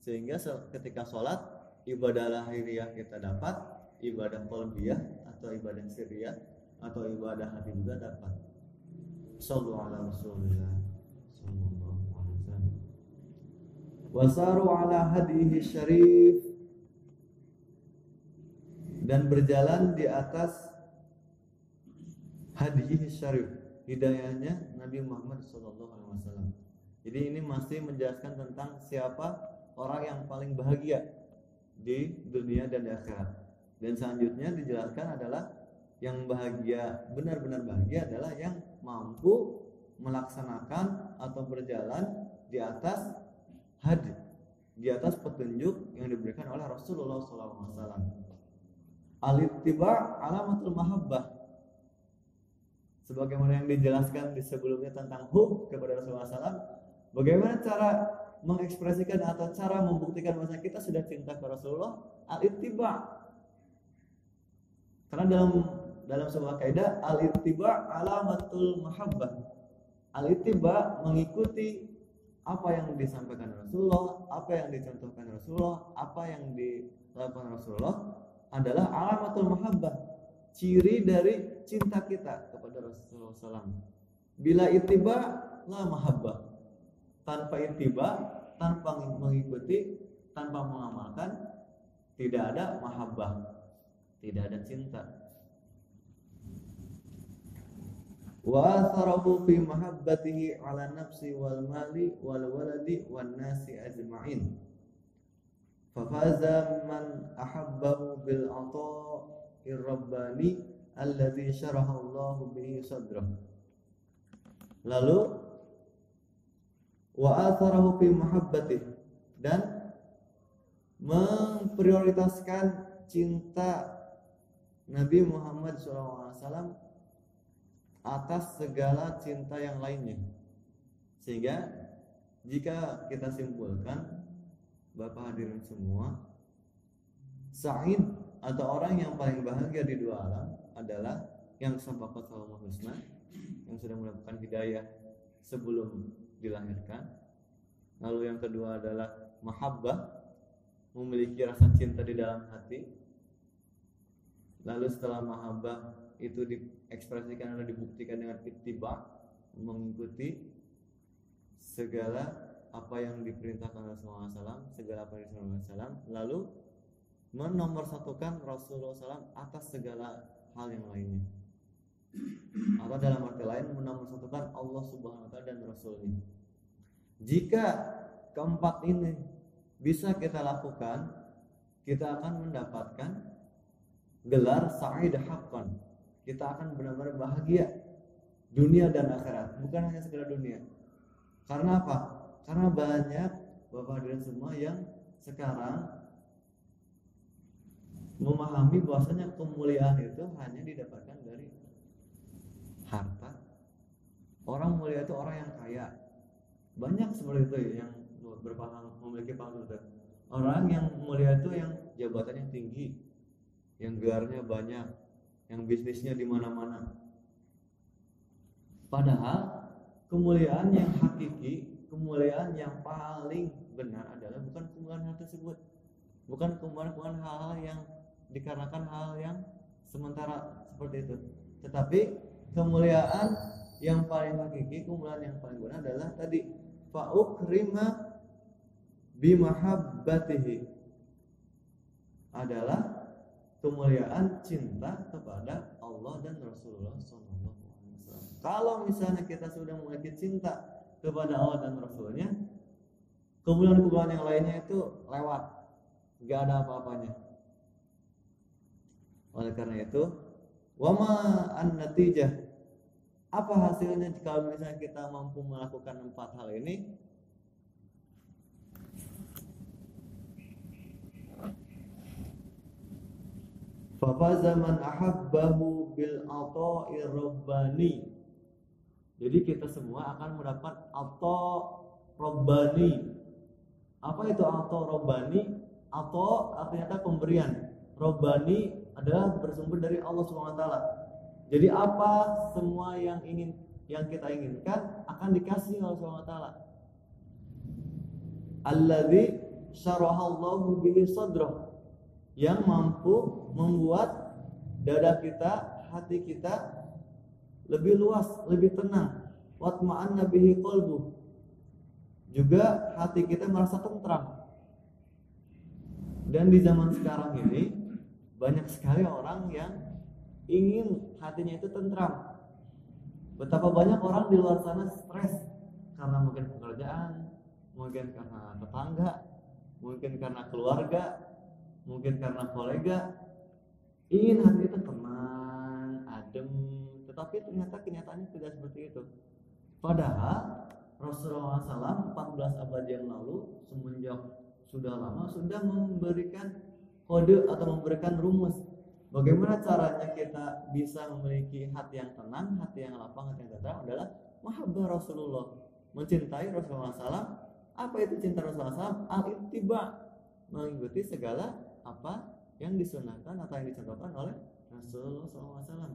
Sehingga ketika sholat, ibadah lahiriah kita dapat, ibadah kolbiyah atau ibadah sirriyah atau ibadah hati juga dapat. Sallallahu ala Wasaru ala hadihi syarif dan berjalan di atas hadihi syarif hidayahnya Nabi Muhammad SAW. Jadi ini masih menjelaskan tentang siapa orang yang paling bahagia di dunia dan di akhirat. Dan selanjutnya dijelaskan adalah yang bahagia, benar-benar bahagia adalah yang mampu melaksanakan atau berjalan di atas had di atas petunjuk yang diberikan oleh Rasulullah SAW. Al-ittiba alamatul mahabbah. Sebagaimana yang dijelaskan di sebelumnya tentang hub kepada Rasulullah SAW, bagaimana cara mengekspresikan atau cara membuktikan bahwa kita sudah cinta kepada Rasulullah? Al-ittiba. Karena dalam dalam sebuah kaidah al-ittiba alamatul mahabbah. Al-ittiba mengikuti apa yang disampaikan Rasulullah, apa yang dicontohkan Rasulullah, apa yang dilakukan Rasulullah adalah alamatul mahabbah, ciri dari cinta kita kepada Rasulullah SAW. Bila itiba la mahabbah, tanpa itiba, tanpa mengikuti, tanpa mengamalkan, tidak ada mahabbah, tidak ada cinta. Wa atharahu fi mahabbatihi ala nafsi wal mali wal waladi wan nasi ajma'in. Fafaza man ahabbahu bil ata'ir rabbani alladhi syaraha Allah bihi sadrah. Lalu wa atharahu fi mahabbatihi dan memprioritaskan cinta Nabi Muhammad SAW atas segala cinta yang lainnya. Sehingga jika kita simpulkan Bapak hadirin semua, Sa'id atau orang yang paling bahagia di dua alam adalah yang sabakat Allah husna, yang sudah mendapatkan hidayah sebelum dilahirkan. Lalu yang kedua adalah mahabbah, memiliki rasa cinta di dalam hati. Lalu setelah mahabbah itu diekspresikan atau dibuktikan dengan ittiba mengikuti segala apa yang diperintahkan Rasulullah SAW segala apa yang Rasulullah SAW lalu menomorsatukan Rasulullah SAW atas segala hal yang lainnya. Atau dalam arti lain? Menomorsatukan Allah Subhanahu Wa Taala dan Rasulnya. Jika keempat ini bisa kita lakukan kita akan mendapatkan gelar sa'id haqqan kita akan benar-benar bahagia. Dunia dan akhirat. Bukan hanya sekedar dunia. Karena apa? Karena banyak bapak hadirin semua yang sekarang memahami bahwasanya kemuliaan itu hanya didapatkan dari harta. Orang mulia itu orang yang kaya. Banyak seperti itu ya, yang berpaham memiliki paham itu orang yang mulia itu yang jabatannya tinggi yang gelarnya banyak yang bisnisnya di mana-mana. Padahal kemuliaan yang hakiki, kemuliaan yang paling benar adalah bukan kemuliaan hal tersebut. Bukan kemuliaan hal-hal yang dikarenakan hal yang sementara seperti itu. Tetapi kemuliaan yang paling hakiki, kemuliaan yang paling benar adalah tadi fa'ukrima bimahabbatihi adalah kemuliaan cinta kepada Allah dan Rasulullah SAW. Kalau misalnya kita sudah memiliki cinta kepada Allah dan Rasulnya, kemuliaan-kemuliaan yang lainnya itu lewat, nggak ada apa-apanya. Oleh karena itu, wama an natijah apa hasilnya jika misalnya kita mampu melakukan empat hal ini Fafaza man ahabbahu bil ata'i rabbani. Jadi kita semua akan mendapat atau rabbani. Apa itu atau rabbani? Atau artinya pemberian. Rabbani adalah bersumber dari Allah SWT. Jadi apa semua yang ingin yang kita inginkan akan dikasih oleh Allah SWT. Alladzi syarahallahu bihi sadrah yang mampu membuat dada kita, hati kita lebih luas, lebih tenang. Watma'an nabihi qalbu. Juga hati kita merasa tentram. Dan di zaman sekarang ini banyak sekali orang yang ingin hatinya itu tentram. Betapa banyak orang di luar sana stres karena mungkin pekerjaan, mungkin karena tetangga, mungkin karena keluarga, mungkin karena kolega ingin hati itu tenang, adem, tetapi ternyata kenyataannya tidak seperti itu. Padahal Rasulullah SAW 14 abad yang lalu semenjak sudah lama sudah memberikan kode atau memberikan rumus bagaimana caranya kita bisa memiliki hati yang tenang, hati yang lapang, hati yang tenang adalah mahabbah Rasulullah. Mencintai Rasulullah SAW apa itu cinta Rasulullah SAW al-ittiba. Mengikuti segala apa yang disunahkan atau yang dicontohkan oleh Rasulullah SAW.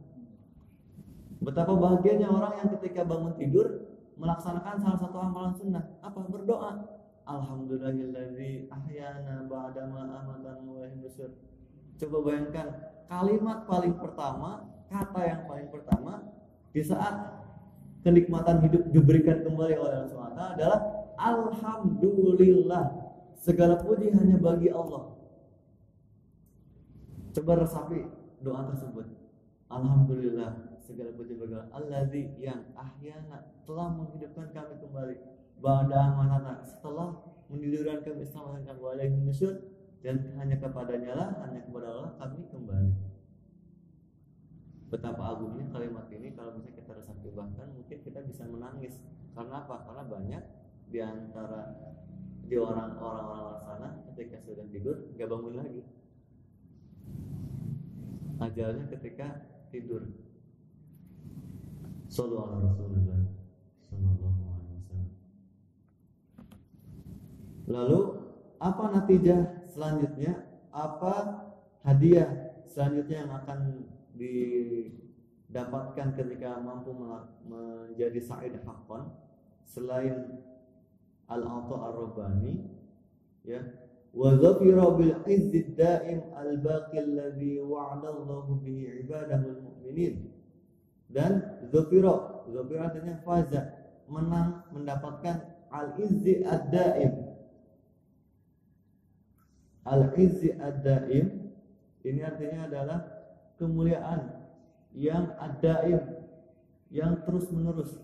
Betapa bahagianya orang yang ketika bangun tidur melaksanakan salah satu amalan sunnah. Apa? Berdoa. Alhamdulillahilladzi ahyana ba'dama amatana coba bayangkan kalimat paling pertama kata yang paling pertama di saat kenikmatan hidup diberikan kembali oleh Allah SWT adalah Alhamdulillah. Segala puji hanya bagi Allah coba resapi doa tersebut. Alhamdulillah segala puji bagi Allah yang ahyana telah menghidupkan kami kembali. Ba'da manana setelah menidurkan kami alaihi nusyur. Dan hanya kepadanya lah hanya kepada Allah kami kembali. Betapa agungnya kalimat ini kalau misalnya kita resapi. Bahkan mungkin kita bisa menangis. Karena apa? Karena banyak di antara di orang-orang orang sana ketika sudah tidur nggak bangun lagi ajalnya ketika tidur Rasulullah Sallallahu. Lalu apa natijah selanjutnya? Apa hadiah selanjutnya yang akan didapatkan ketika mampu menjadi sa'id haqqan selain al-ata ar-rabbani ya wa bil izzi daim al-baqi alladhi wa'ada Allahu bihi ibadahu al-mu'minin dan zofiro zofiro artinya faza menang mendapatkan al izzi ad daim al izzi ad daim ini artinya adalah kemuliaan yang ad daim yang terus menerus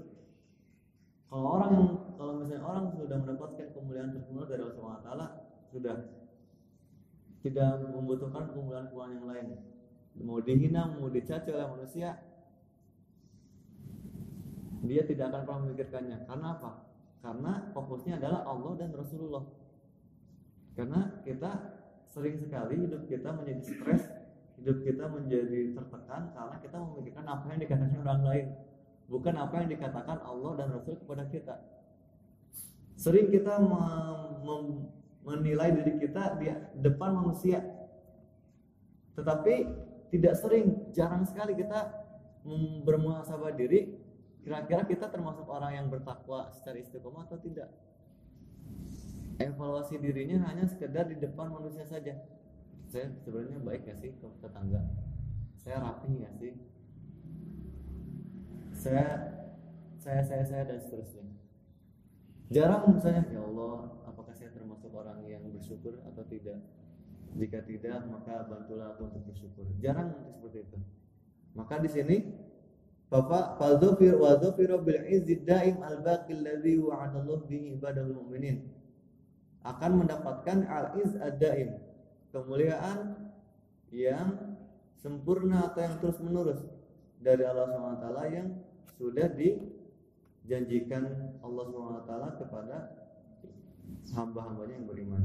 kalau orang kalau misalnya orang sudah mendapatkan kemuliaan terus menerus dari Allah Taala sudah tidak membutuhkan kemuliaan-kemuliaan yang lain mau dihina mau dicaci oleh manusia dia tidak akan pernah memikirkannya. Karena apa? Karena fokusnya adalah Allah dan Rasulullah. Karena kita sering sekali hidup kita menjadi stres, hidup kita menjadi tertekan karena kita memikirkan apa yang dikatakan orang lain, bukan apa yang dikatakan Allah dan Rasul kepada kita. Sering kita menilai diri kita di depan manusia, tetapi tidak sering, jarang sekali kita bermuhasabah diri Kira-kira kita termasuk orang yang bertakwa secara istiqomah atau tidak? Evaluasi dirinya hanya sekedar di depan manusia saja. Saya sebenarnya baik ya sih ke tetangga? Saya rapi ya sih? Saya saya saya saya dan seterusnya. Jarang misalnya ya Allah, saya termasuk orang yang bersyukur atau tidak? Jika tidak, maka bantulah aku untuk bersyukur. Jarang seperti itu. Maka di sini Bapak fadzufir wa bil izzi daim al baqi alladhi wa'ada Allah bihi ibadul mu'minin akan mendapatkan al iz ad daim kemuliaan yang sempurna atau yang terus menerus dari Allah SWT yang sudah dijanjikan Allah SWT kepada hamba-hambanya yang beriman.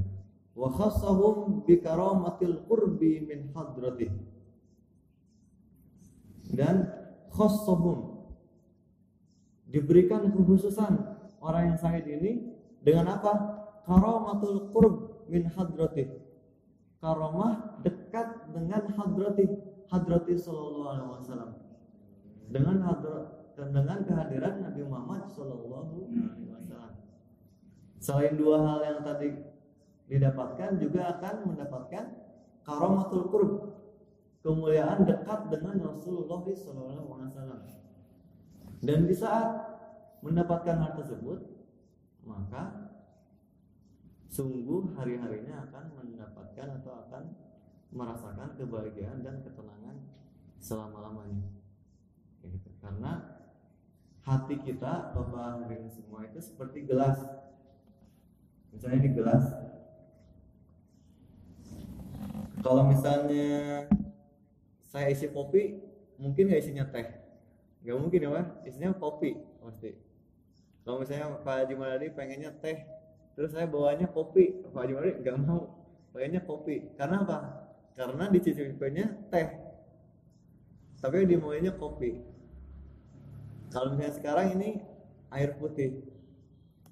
Wa khassahum bi karamatil qurbi min hadratih dan khosobun diberikan kekhususan orang yang sakit ini dengan apa? Karamatul qurb min hadratih karamah dekat dengan hadratih hadrati sallallahu alaihi wasallam. Dengan hadrat dengan kehadiran Nabi Muhammad sallallahu alaihi selain dua hal yang tadi didapatkan juga akan mendapatkan karamatul qurb kemuliaan dekat dengan Rasulullah SAW. Dan di saat mendapatkan hal tersebut, maka sungguh hari-harinya akan mendapatkan atau akan merasakan kebahagiaan dan ketenangan selama-lamanya. Gitu. Karena hati kita, Bapak hadirin semua itu seperti gelas. Misalnya di gelas, kalau misalnya saya isi kopi mungkin nggak isinya teh. Nggak mungkin ya pak isinya kopi pasti. Kalau misalnya Pak Haji Maladi pengennya teh terus saya bawanya kopi. Pak Haji Mari nggak mau pengennya kopi. Karena apa? Karena dicicipinnya teh. Tapi dimaunya kopi. Kalau misalnya sekarang ini air putih.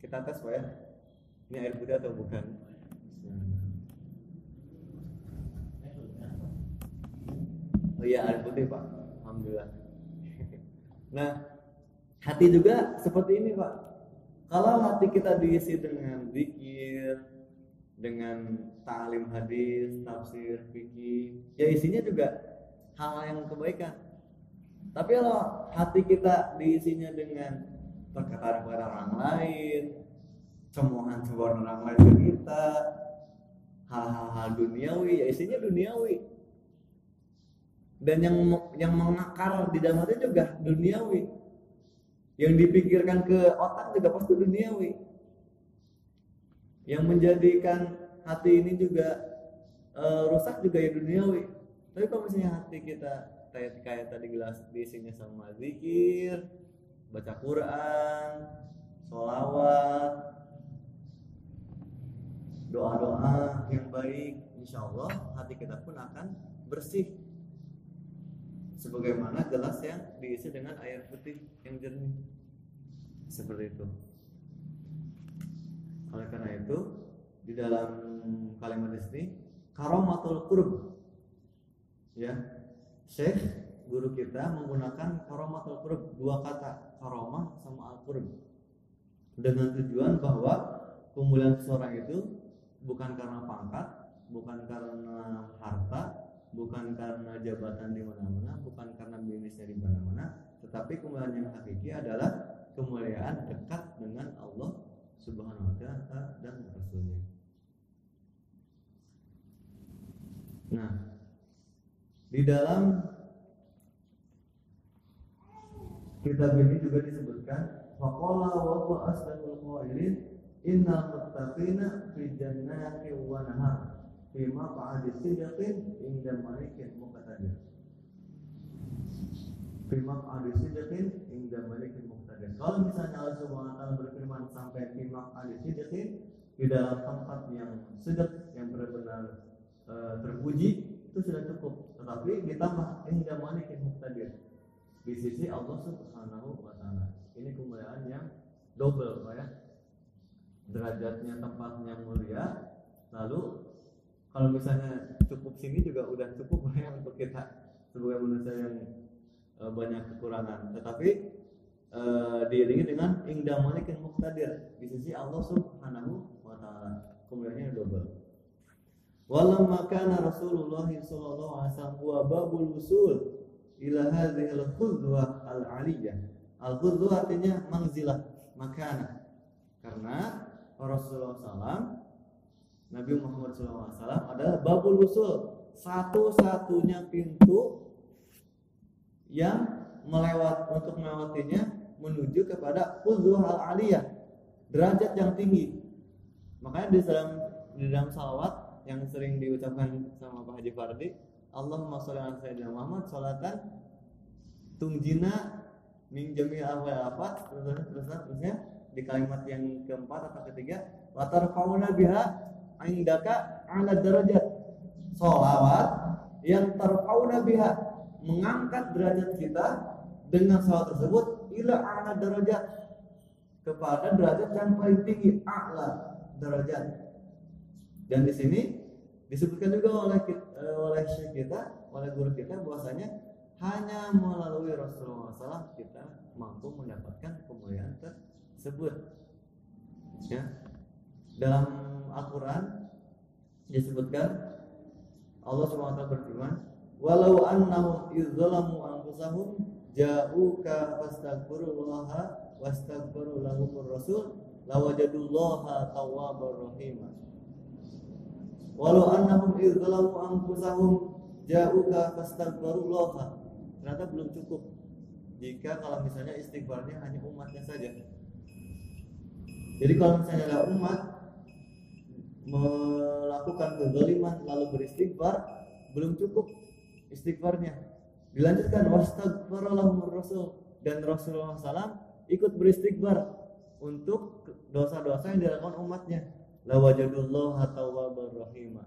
Kita tes pak ya ini air putih atau bukan? Oh iya air putih pak. Alhamdulillah. Nah hati juga seperti ini pak. Kalau hati kita diisi dengan zikir dengan ta'lim hadis, tafsir, fikih, ya isinya juga hal yang kebaikan. Tapi kalau hati kita diisinya dengan perkataan-perkataan orang lain, cemoohan-cemoohan orang lain ke kita, hal-hal duniawi, ya isinya duniawi. Dan yang yang mengakar di dalam hati juga duniawi. Yang dipikirkan ke otak juga pasti duniawi yang menjadikan hati ini juga uh, rusak juga ya duniawi tapi kalau misalnya hati kita kayak kayak tadi gelas diisinya sama zikir baca Quran sholawat doa-doa yang baik insya Allah hati kita pun akan bersih. Sebagaimana gelas yang diisi dengan air putih yang jernih. Seperti itu. Oleh karena itu di dalam kalimat ini karomatul qurb ya Syekh guru kita menggunakan karomatul qurb. Dua kata karomah sama al qurb dengan tujuan bahwa kemuliaan seseorang itu bukan karena pangkat bukan karena harta bukan karena jabatan di mana-mana bukan karena bisnisnya di mana-mana tetapi kemuliaan yang hakiki adalah kemuliaan dekat dengan Allah Subhanahu wa taala dan rasulnya. Nah, di dalam kitab ini juga disebutkan faqala wa asdaqul qailin innal muttaqina fi jannati wa nahar. Fi maq'adi sidqin inda malikin muqtadir. Fi maq'adi sidqin inda malikin muqtadir. Kalau misalnya Allah Subhanahu wa taala berfirman sampai fi maq'adi sidqin di dalam tempat yang sedek yang benar-benar uh, terpuji itu sudah cukup. Tetapi ditambah inda malikin muqtadir. Di sisi Allah Subhanahu wa taala. Ini kemuliaan yang double ya derajatnya tempatnya mulia lalu kalau misalnya cukup sini juga udah cukup ya untuk kita sebagai manusia yang uh, banyak kekurangan. Tetapi uh, diiringi dengan indah malikin muqtadir. Di sisi Allah Subhanahu wa taala. Kemuliaannya double. Walamma kana Rasulullah sallallahu alaihi wasallam huwa babul usul ila hadhihi al-khudwa al-aliyah. Al-khudwa artinya manzilah makana. Karena Rasulullah SAW Nabi Muhammad SAW adalah babul usul satu-satunya pintu yang melewat untuk melewatinya menuju kepada uzur al aliyah derajat yang tinggi. Makanya di dalam di dalam salawat yang sering diucapkan sama Pak Haji Fardi Allahumma sholli ala sayyidina Muhammad sholatan tungjina min jami ahwal afat terus terus terusnya di kalimat yang keempat atau ketiga watarfauna biha indaka ala derajat sholawat yang tarfauna biha mengangkat derajat kita dengan salat tersebut ila a'la derajat kepada derajat yang paling tinggi a'la derajat. Dan di sini disebutkan juga oleh eh, oleh syekh kita, oleh guru kita bahwasanya hanya melalui Rasulullah SAW kita mampu mendapatkan kemuliaan tersebut. Ya. Dalam Al-Qur'an disebutkan Allah SWT berfirman, "Walau annahum izzalamu anfusahum ja'uka fastaghfirullaha wastaghfiru lahumur rasul lawajadullaha tawwabar rahim. Walau annahum idzalamu anfusahum ja'uka fastaghfirullaha. Ternyata belum cukup. Jika kalau misalnya istighfarnya hanya umatnya saja jadi kalau misalnya ada umat melakukan kezaliman lalu beristighfar belum cukup istighfarnya. Dilanjutkan wastagfaralahum rasul. Dan Rasulullah SAW ikut beristighfar untuk dosa-dosa yang dilakukan umatnya. Lawajadullah tawwabar rahima.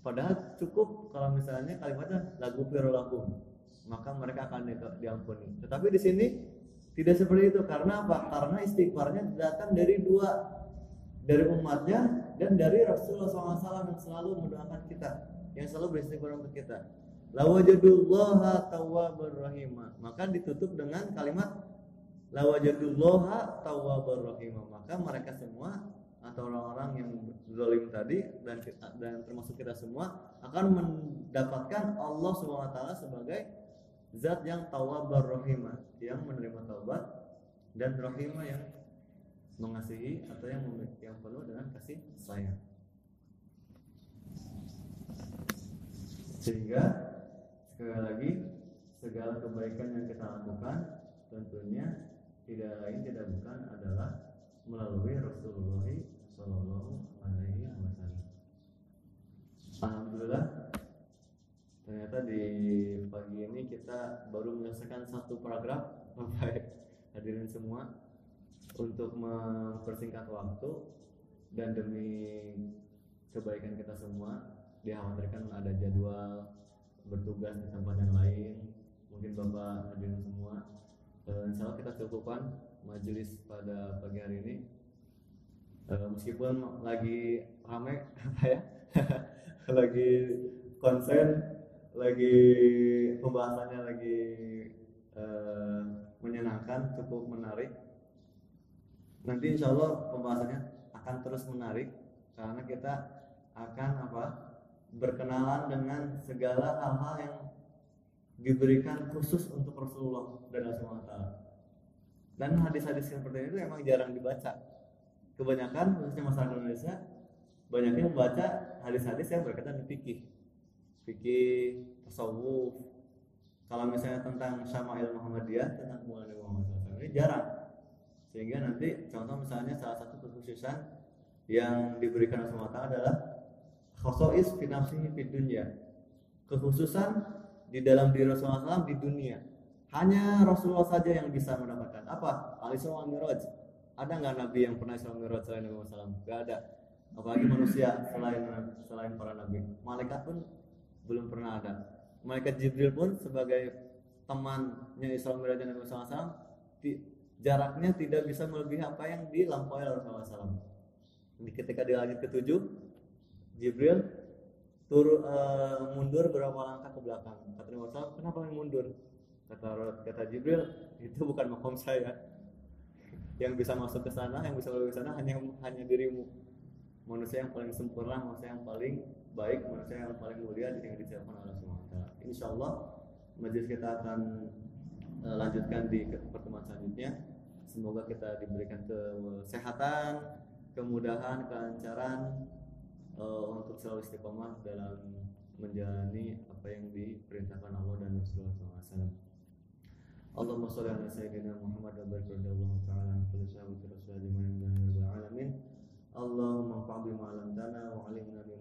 Padahal cukup kalau misalnya kalimatnya lagu lahum maka mereka akan diampuni. Tetapi di sini tidak seperti itu. Karena apa? Karena istighfarnya datang dari dua. Dari umatnya dan dari Rasulullah SAW yang selalu mendoakan kita. Yang selalu beristighfar untuk kita. Lawajadullaha tawwabar rahima maka ditutup dengan kalimat lawajadullaha tawwabar rahima maka mereka semua atau orang-orang yang zalim tadi dan dan termasuk kita semua akan mendapatkan Allah SWT sebagai zat yang tawwabar rahimah yang menerima taubat dan rahimah yang mengasihi atau yang yang penuh dengan kasih sayang sehingga sekali lagi segala kebaikan yang kita lakukan tentunya tidak lain tidak bukan adalah melalui Rasulullah Shallallahu Alaihi Wasallam. Alhamdulillah ternyata di pagi ini kita baru menyelesaikan satu paragraf baik hadirin semua untuk mempersingkat waktu dan demi kebaikan kita semua dikhawatirkan ada jadwal bertugas di tempat yang lain. Mungkin bapak hadirin semua. Uh, insya Allah kita cukupkan majelis pada pagi hari ini. Uh, meskipun lagi ramai apa ya? Lagi konsen lagi pembahasannya lagi uh, menyenangkan cukup menarik. Nanti insya Allah pembahasannya akan terus menarik karena kita akan apa? berkenalan dengan segala hal-hal yang diberikan khusus untuk Rasulullah dan Rasulullah dan hadis-hadis seperti itu emang jarang dibaca. Kebanyakan khususnya masyarakat Indonesia banyaknya membaca hadis-hadis yang berkaitan dengan fikih fikih tasawuf. Kalau misalnya tentang Syama'il Muhammadiyah tentang Muhammad Muhammad SAW ini jarang. Sehingga nanti contoh misalnya salah satu kekhususan yang diberikan Rasulullah adalah khosois finafsihi di dunia kekhususan di dalam diri Rasulullah SAW di dunia. Hanya Rasulullah saja yang bisa mendapatkan. Apa? al-Isra Miraj ada nggak Nabi yang pernah Isra Miraj selain Nabi Muhammad Gak ada. Apalagi manusia selain selain para Nabi. Malaikat pun belum pernah ada. Malaikat Jibril pun sebagai temannya Isra Miraj Nabi SAW jaraknya tidak bisa melebihi apa yang dilampaui oleh Rasulullah SAW ketika di langit ketujuh Jibril turun uh, mundur berapa langkah ke belakang. Kata Nabi Muhammad kenapa mundur? Kata kata Jibril itu bukan makom saya. Yang bisa masuk ke sana yang bisa masuk ke sana hanya hanya dirimu. Manusia yang paling sempurna manusia yang paling baik manusia yang paling mulia yang disiapkan oleh Allah Insya Allah majelis kita akan uh, lanjutkan di pertemuan selanjutnya semoga kita diberikan kesehatan kemudahan kelancaran uh, untuk selalu istiqomah dalam menjalani apa yang diperintahkan Allah dan Rasulullah SAW. Allahumma sholli ala sayyidina Muhammad wa barik Allah taala an kulli sahabat rasul ajmain ya rabbal alamin. Allahumma anfa' bima 'allamtana wa 'allimna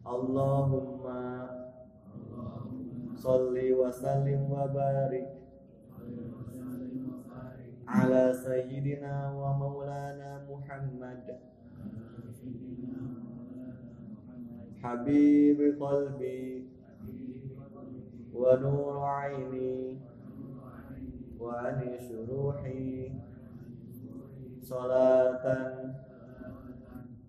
Allahumma salli wa sallim wa barik ala sayyidina wa maulana Muhammad. Habib qalbi wa nur aini wa ani syuruhi salatan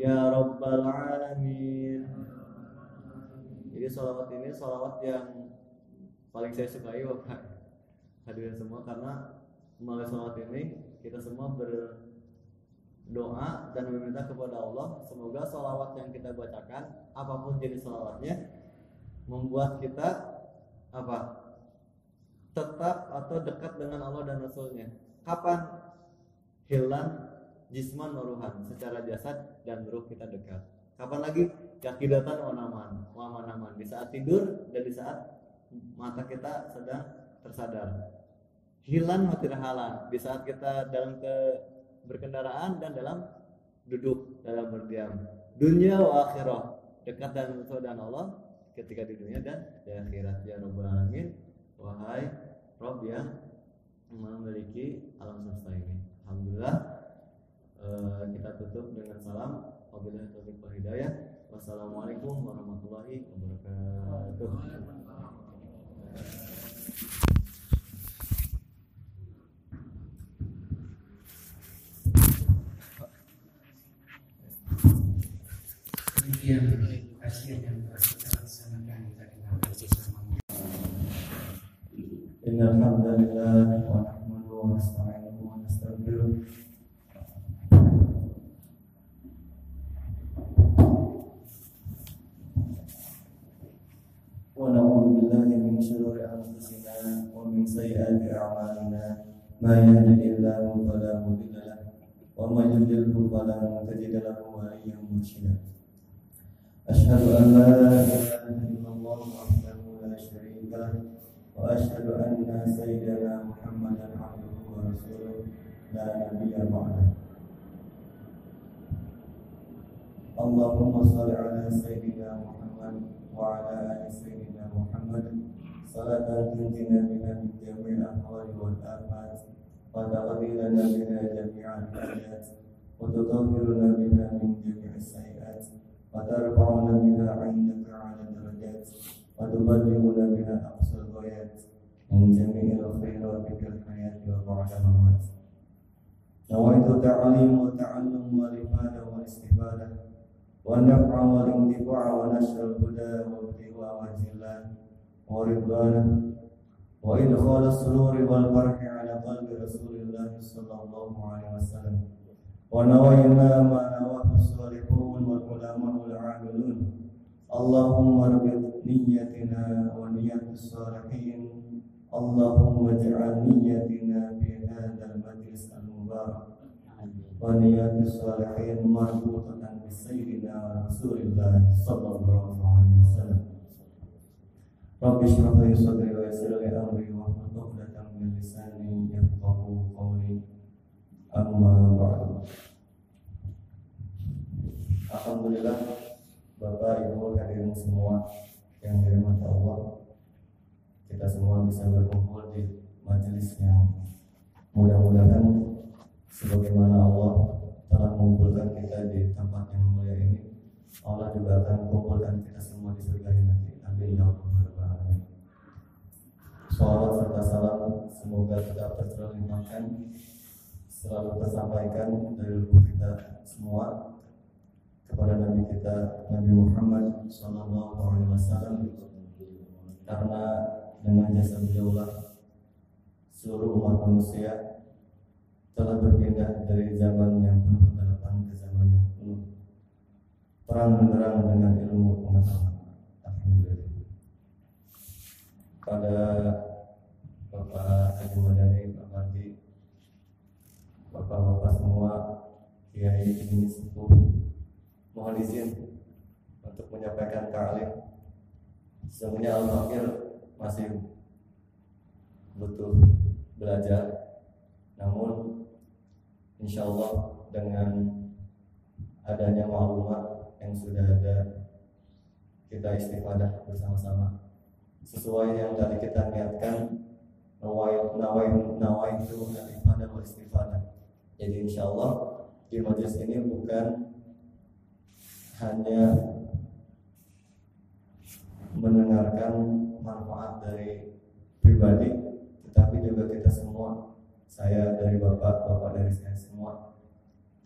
ya rabbal alamin. Jadi salawat ini salawat yang paling saya sukai bapak hadirin semua karena melalui salawat ini kita semua berdoa dan meminta kepada Allah semoga salawat yang kita bacakan apa pun jenis salawatnya membuat kita apa? Tetap atau dekat dengan Allah dan Rasulnya. Kapan? Hilang jisman waruhan secara jasad dan ruh kita dekat. Kapan lagi? Yakidatan wanaman, wamanaman. Di saat tidur dan di saat mata kita sedang tersadar. Hilang mati halan di saat kita dalam ke berkendaraan dan dalam duduk dalam berdiam. Dunia wa akhirah. Dekat dan dan Allah ketika di dunia dan di akhirat. Ya rabbal alamin wahai Rob yang memiliki alam semesta ini. Alhamdulillah Eh, kita tutup dengan salam. Wabillahi taufiq wal hidayah. Wassalamualaikum warahmatullahi wabarakatuh. Demikian kajian yang telah kita laksanakan. Tadi malam bersama Innal hamdalillah wa nahmaduhu wa nasta'inuhu ونعوذ بالله من شرور أنفسنا ومن سيئات أعمالنا. ما يهده الله فلا مضل له ومن يضلل فلا تجد له وليا مرشدا أشهد أن لا إله إلا الله وحده لا شريك له وأشهد أن سيدنا محمدا عبده ورسوله لا نبي بعده. اللهم صل على سيدنا محمد وعلى آل سيدنا محمد صلاة تنجينا بها من جميع الأحوال والآفات وتقضي لنا بها جميع الحاجات وتطهرنا بها من جميع السيئات وترفعنا بها عندك على الدرجات وتبلغنا بها أقصى الغايات من جميع الخيرات في الحياة وبعد الممات نويت التعليم والتعلم والإفادة والاستفادة والنفع والانتفاع ونشر الهدى وابتغاء وجه الله ورضوانه وإدخال السرور والفرح على قلب رسول الله صلى الله عليه وسلم. ونوينا ما نواه الصالحون والعلماء العاملون. اللهم اربط نيتنا ونية الصالحين. اللهم اجعل نيتنا في هذا المجلس المبارك. ونيات الصالحين مربوطة بسيدنا رسول الله صلى الله عليه وسلم. Rabbi shrah li sadri wa yassir li amri wa hlul 'uqdatam min lisani yafqahu qawli. Amma ba'du. Alhamdulillah Bapak Ibu hadirin semua yang dirahmati Allah. Kita semua bisa berkumpul di majelis yang mudah-mudahan sebagaimana Allah telah mengumpulkan kita di tempat yang mulia ini, Allah juga akan mengumpulkan kita semua di surga nanti. Salawat serta salam semoga tetap terlimpahkan selalu tersampaikan dari lubuk kita semua kepada Nabi kita Nabi Muhammad Sallallahu Alaihi Wasallam karena dengan jasa beliaulah seluruh umat manusia telah berpindah dari zaman yang penuh kegelapan ke zaman yang penuh terang benderang dengan ilmu pengetahuan. Alhamdulillah. Pada Bapak Haji Madani, Pak Mardi, Bapak-bapak semua, Kiai ini sepuh, mohon izin untuk menyampaikan taklim. Semuanya Al-Fakir masih butuh belajar, namun insya Allah dengan adanya maklumat yang sudah ada kita istifadah bersama-sama sesuai yang tadi kita niatkan nawai itu istifadah beristifadah jadi insya Allah di majelis ini bukan hanya mendengarkan manfaat dari pribadi tetapi juga kita semua saya dari bapak bapak dari saya semua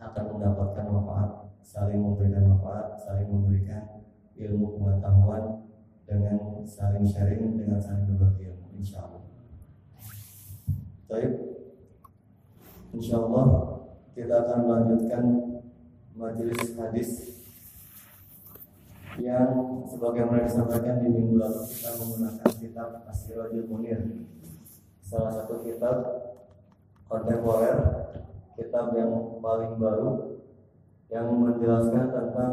akan mendapatkan manfaat saling memberikan manfaat saling memberikan ilmu pengetahuan dan saling sharing dengan saling berbagi ilmu insya Allah. Baik, insya Allah kita akan melanjutkan majelis hadis yang sebagaimana disampaikan di minggu lalu kita menggunakan kitab Asirajul Munir. Salah satu kitab kontemporer kitab yang paling baru yang menjelaskan tentang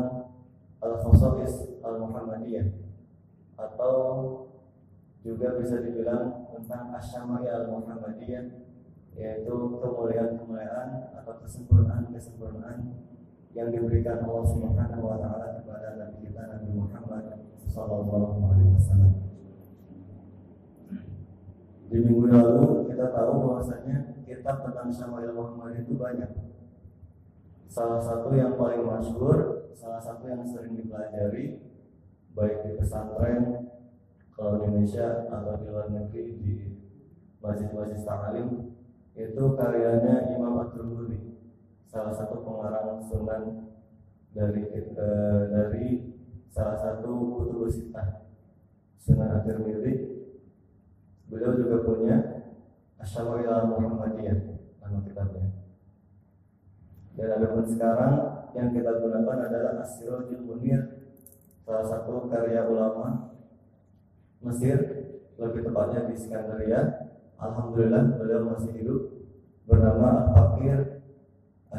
al-khosais al-muhammadiyah atau juga bisa dibilang tentang asyamaya al-muhammadiyah yaitu kemuliaan-kemuliaan atau kesempurnaan-kesempurnaan yang diberikan Allah Subhanahu wa taala kepada Nabi kita Nabi Muhammad sallallahu alaihi wasallam. Di minggu lalu kita tahu bahwasanya kitab tentang Syama'il Muhammad itu banyak. Salah satu yang paling masyhur, salah satu yang sering dipelajari baik di pesantren kalau di Indonesia atau di luar negeri di masjid-masjid ta'alim itu karyanya Imam At-Tirmidzi salah satu pengarang sunan dari eh, dari salah satu kutubus sitah Sunan At-Tirmidzi. Beliau juga punya Asyama'il Muhammadiyah nama kitabnya. Dan adapun sekarang yang kita gunakan adalah Asirul Munir salah satu karya ulama Mesir lebih tepatnya di Skandaria Alhamdulillah beliau masih hidup. Bernama Al-Fakir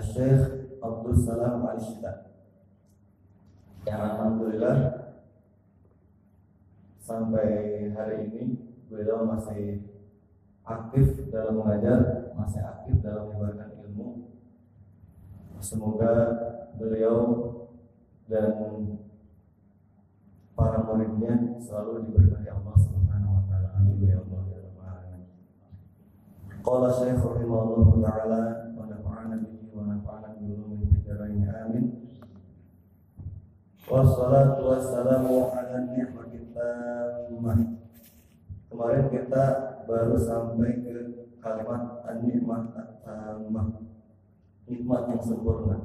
Syekh Abdul Salam Al yang Alhamdulillah sampai hari ini beliau masih aktif dalam mengajar, masih aktif dalam menyebarkan ilmu. Semoga beliau dan para muridnya selalu diberkahi Allah Subhanahu wa taala. Amin ya Allah ya rabbal alamin. Qala Syekh rahimahullah taala wa nafa'ana bihi wa nafa'ana bi ulumi fid dharain amin. Wassalatu wassalamu ala ni'matil tammah. Kemarin kita baru sampai ke kalimat an-ni'mah at-tammah. Nikmat yang sempurna.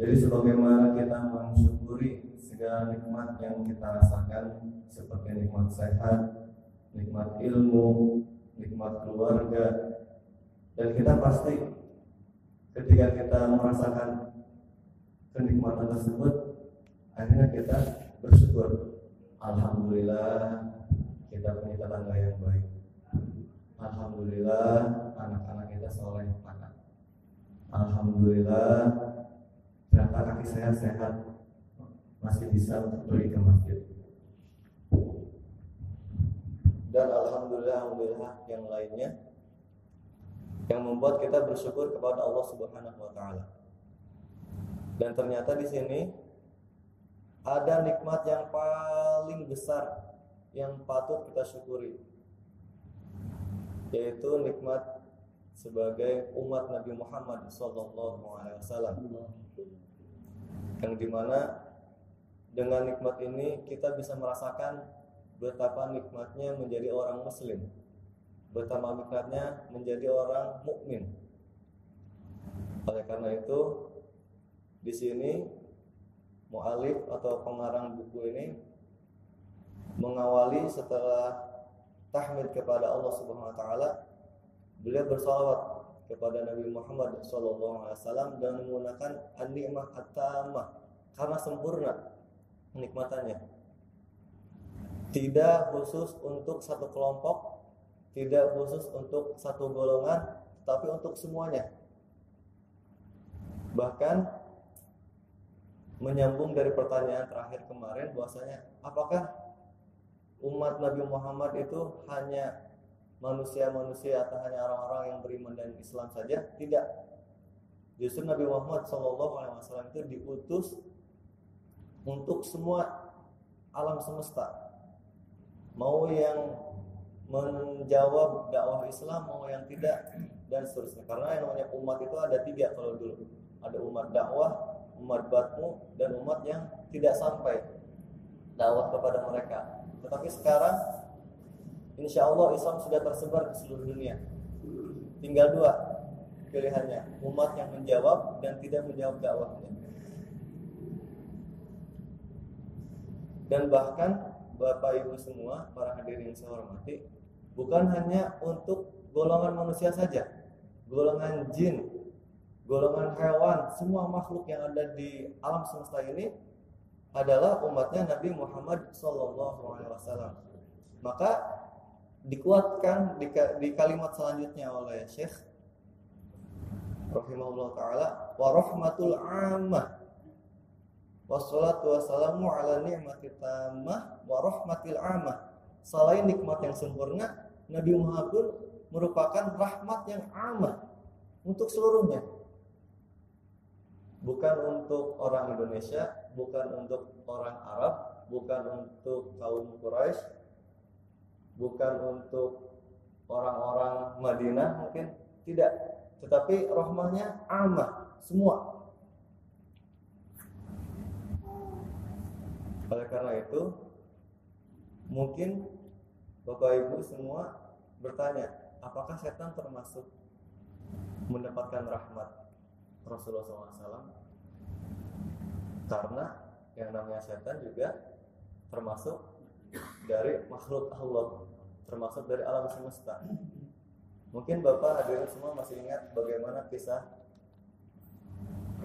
Jadi sebagaimana kita mensyukuri segala nikmat yang kita rasakan seperti nikmat sehat, nikmat ilmu, nikmat keluarga, dan kita pasti ketika kita merasakan kenikmatan tersebut, akhirnya kita bersyukur. Alhamdulillah kita punya tetangga yang baik. Alhamdulillah anak-anak kita soleh anak. Alhamdulillah ternyata kaki saya sehat masih bisa untuk ke masjid. Dan alhamdulillah alhamdulillah yang lainnya yang membuat kita bersyukur kepada Allah Subhanahu wa taala. Dan ternyata di sini ada nikmat yang paling besar yang patut kita syukuri yaitu nikmat sebagai umat Nabi Muhammad SAW yang di mana dengan nikmat ini kita bisa merasakan betapa nikmatnya menjadi orang muslim. Betapa nikmatnya menjadi orang mukmin. Oleh karena itu di sini mualif atau pengarang buku ini mengawali setelah tahmid kepada Allah Subhanahu wa taala beliau bersalawat kepada Nabi Muhammad SAW dan menggunakan an-ni'mah at-tamah karena sempurna kenikmatannya. Tidak khusus untuk satu kelompok, tidak khusus untuk satu golongan, tapi untuk semuanya. Bahkan menyambung dari pertanyaan terakhir kemarin bahwasanya apakah umat Nabi Muhammad itu hanya manusia-manusia atau hanya orang-orang yang beriman dan Islam saja? Tidak. Justru Nabi Muhammad SAW itu diutus untuk semua alam semesta. Mau yang menjawab dakwah Islam, mau yang tidak, dan seterusnya. Karena yang namanya umat itu ada tiga kalau dulu. Ada umat dakwah, umat batmu, dan umat yang tidak sampai dakwah kepada mereka. Tetapi sekarang Insya Allah Islam sudah tersebar di seluruh dunia Tinggal dua pilihannya Umat yang menjawab dan tidak menjawab dakwahnya Dan bahkan Bapak Ibu semua, para hadirin yang saya hormati, bukan hanya untuk golongan manusia saja, golongan jin, golongan hewan, semua makhluk yang ada di alam semesta ini adalah umatnya Nabi Muhammad SAW. Maka dikuatkan di, di kalimat selanjutnya oleh Syekh rahimahullah taala wa rahmatul wassalatu wassalamu ala ni'mati tammah wa rahmatil ammah selain nikmat yang sempurna Nabi Muhammad merupakan rahmat yang ammah untuk seluruhnya. Bukan untuk orang Indonesia bukan untuk orang Arab bukan untuk kaum Quraisy bukan untuk orang-orang Madinah mungkin tidak. Tetapi rahmahnya amah semua oleh karena itu mungkin Bapak Ibu semua bertanya apakah setan termasuk mendapatkan rahmat Rasulullah SAW karena yang namanya setan juga termasuk dari makhluk Allah termasuk dari alam semesta Mungkin Bapak hadirin semua masih ingat bagaimana kisah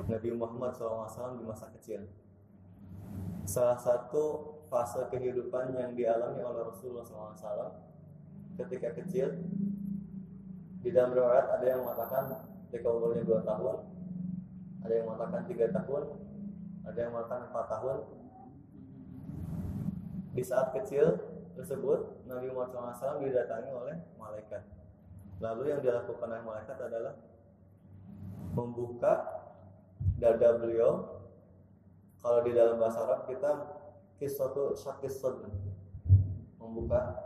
Nabi Muhammad SAW di masa kecil. Salah satu fase kehidupan yang dialami oleh Rasulullah SAW ketika kecil di dalam riwayat ada yang mengatakan ketika umurnya 2 tahun, ada yang mengatakan 3 tahun, ada yang mengatakan 4 tahun. Di saat kecil tersebut Nabi Muhammad SAW didatangi oleh malaikat Lalu yang dilakukan oleh malaikat adalah membuka dada beliau. Kalau di dalam bahasa Arab kita kisatu syakisud membuka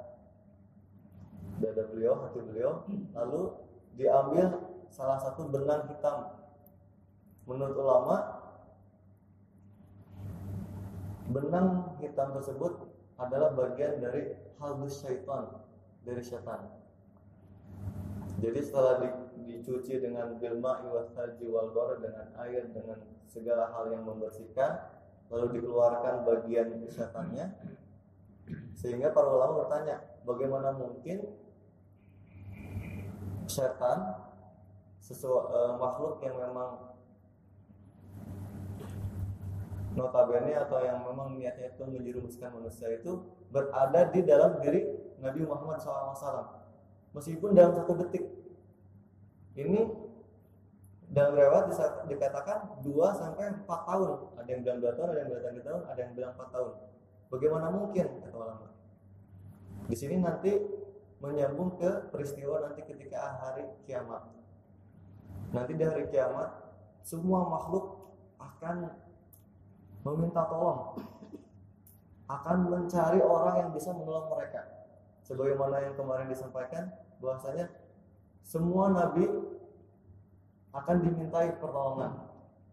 dada beliau, hati beliau, lalu diambil salah satu benang hitam. Menurut ulama, benang hitam tersebut adalah bagian dari halus syaitan dari syaitan jadi setelah di, dicuci dengan bilma iwasaji wal dengan air dengan segala hal yang membersihkan, lalu dikeluarkan bagian setannya, sehingga para ulama bertanya, bagaimana mungkin setan sesuatu uh, makhluk yang memang notabene atau yang memang niatnya itu menjerumuskan manusia itu berada di dalam diri Nabi Muhammad SAW meskipun dalam satu detik ini dalam lewat dikatakan 2 sampai 4 tahun. Ada yang bilang 2 tahun ada yang bilang 3 tahun ada yang bilang 4 tahun. Bagaimana mungkin? Kata ulama. Di sini nanti menyambung ke peristiwa nanti ketika hari kiamat. Nanti di hari kiamat semua makhluk akan meminta tolong. Akan mencari orang yang bisa menolong mereka. Sebagaimana yang kemarin disampaikan bahwasanya semua nabi akan dimintai pertolongan.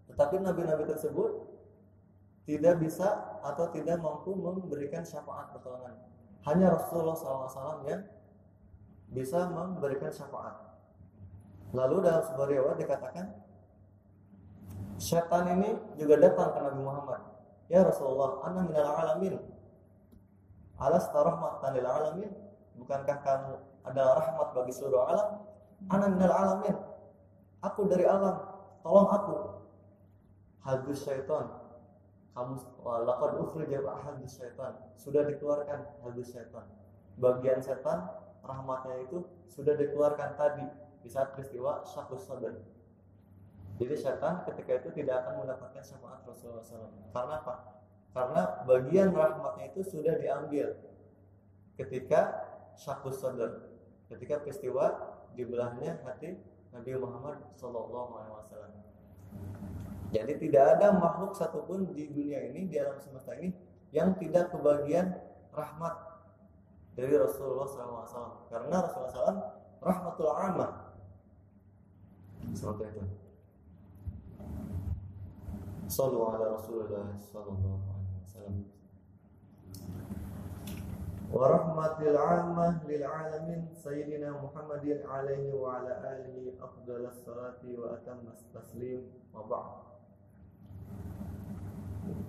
Tetapi nabi-nabi tersebut tidak bisa atau tidak mampu memberikan syafaat pertolongan. Hanya Rasulullah SAW yang bisa memberikan syafaat. Lalu dalam sebuah riwayat dikatakan setan ini juga datang ke Nabi Muhammad. Ya Rasulullah anna minal alamin. Alas rahmatan lil alamin? Bukankah kamu adalah rahmat bagi seluruh alam? Ana alamin. Aku dari alam. Tolong aku. Hadis syaitan. Kamu laqad ukhrija hadis syaitan. Sudah dikeluarkan hadis syaitan. Bagian setan rahmatnya itu sudah dikeluarkan tadi di saat peristiwa syakus sadar. Jadi setan ketika itu tidak akan mendapatkan syafaat Rasulullah SAW. Karena apa? Karena bagian rahmatnya itu sudah diambil ketika syakus sadar ketika peristiwa dibelahnya hati Nabi Muhammad Shallallahu Alaihi Wasallam. Jadi tidak ada makhluk satupun di dunia ini di alam semesta ini yang tidak kebagian rahmat dari Rasulullah SAW karena Rasulullah SAW rahmatul ammah seperti itu. Sallu sallallahu alaihi wasallam. ورحمة العامة للعالمين سيدنا محمد عليه وعلى آله أفضل الصلاة وأتم التسليم وبعد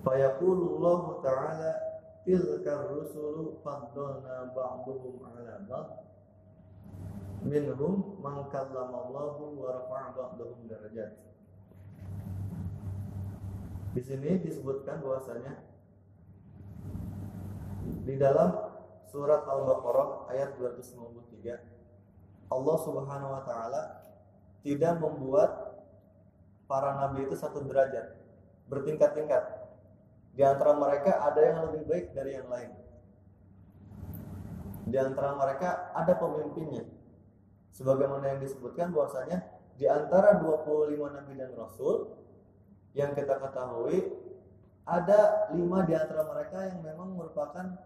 فيقول الله تعالى tilka rusulu faddalna ba'duhum 'ala ba'd minhum man kallamallahu wa rafa'a ba'dahum darajat. Di sini disebutkan bahwasanya di dalam surat Al-Baqarah ayat 253 Allah Subhanahu wa taala tidak membuat para nabi itu satu derajat, bertingkat-tingkat. Di antara mereka ada yang lebih baik dari yang lain. Di antara mereka ada pemimpinnya. Sebagaimana yang disebutkan bahwasanya di antara 25 nabi dan rasul yang kita ketahui ada lima di antara mereka yang memang merupakan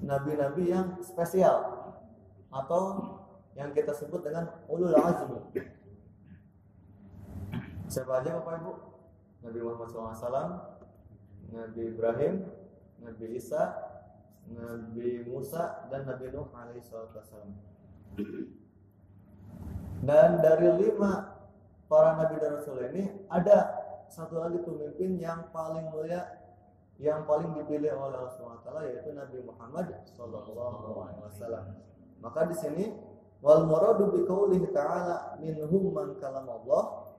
nabi-nabi yang spesial atau yang kita sebut dengan ulul azmi. Siapa aja Bapak Ibu? Nabi Muhammad SAW, Nabi Ibrahim, Nabi Isa, Nabi Musa, dan Nabi Nuh alaihissalam. Dan dari lima para nabi dan rasul ini ada satu lagi pemimpin yang paling mulia yang paling dipilih oleh Allah SWT yaitu Nabi Muhammad SAW. Maka di sini wal muradu bi qoulihi ta'ala minhum man kalam Allah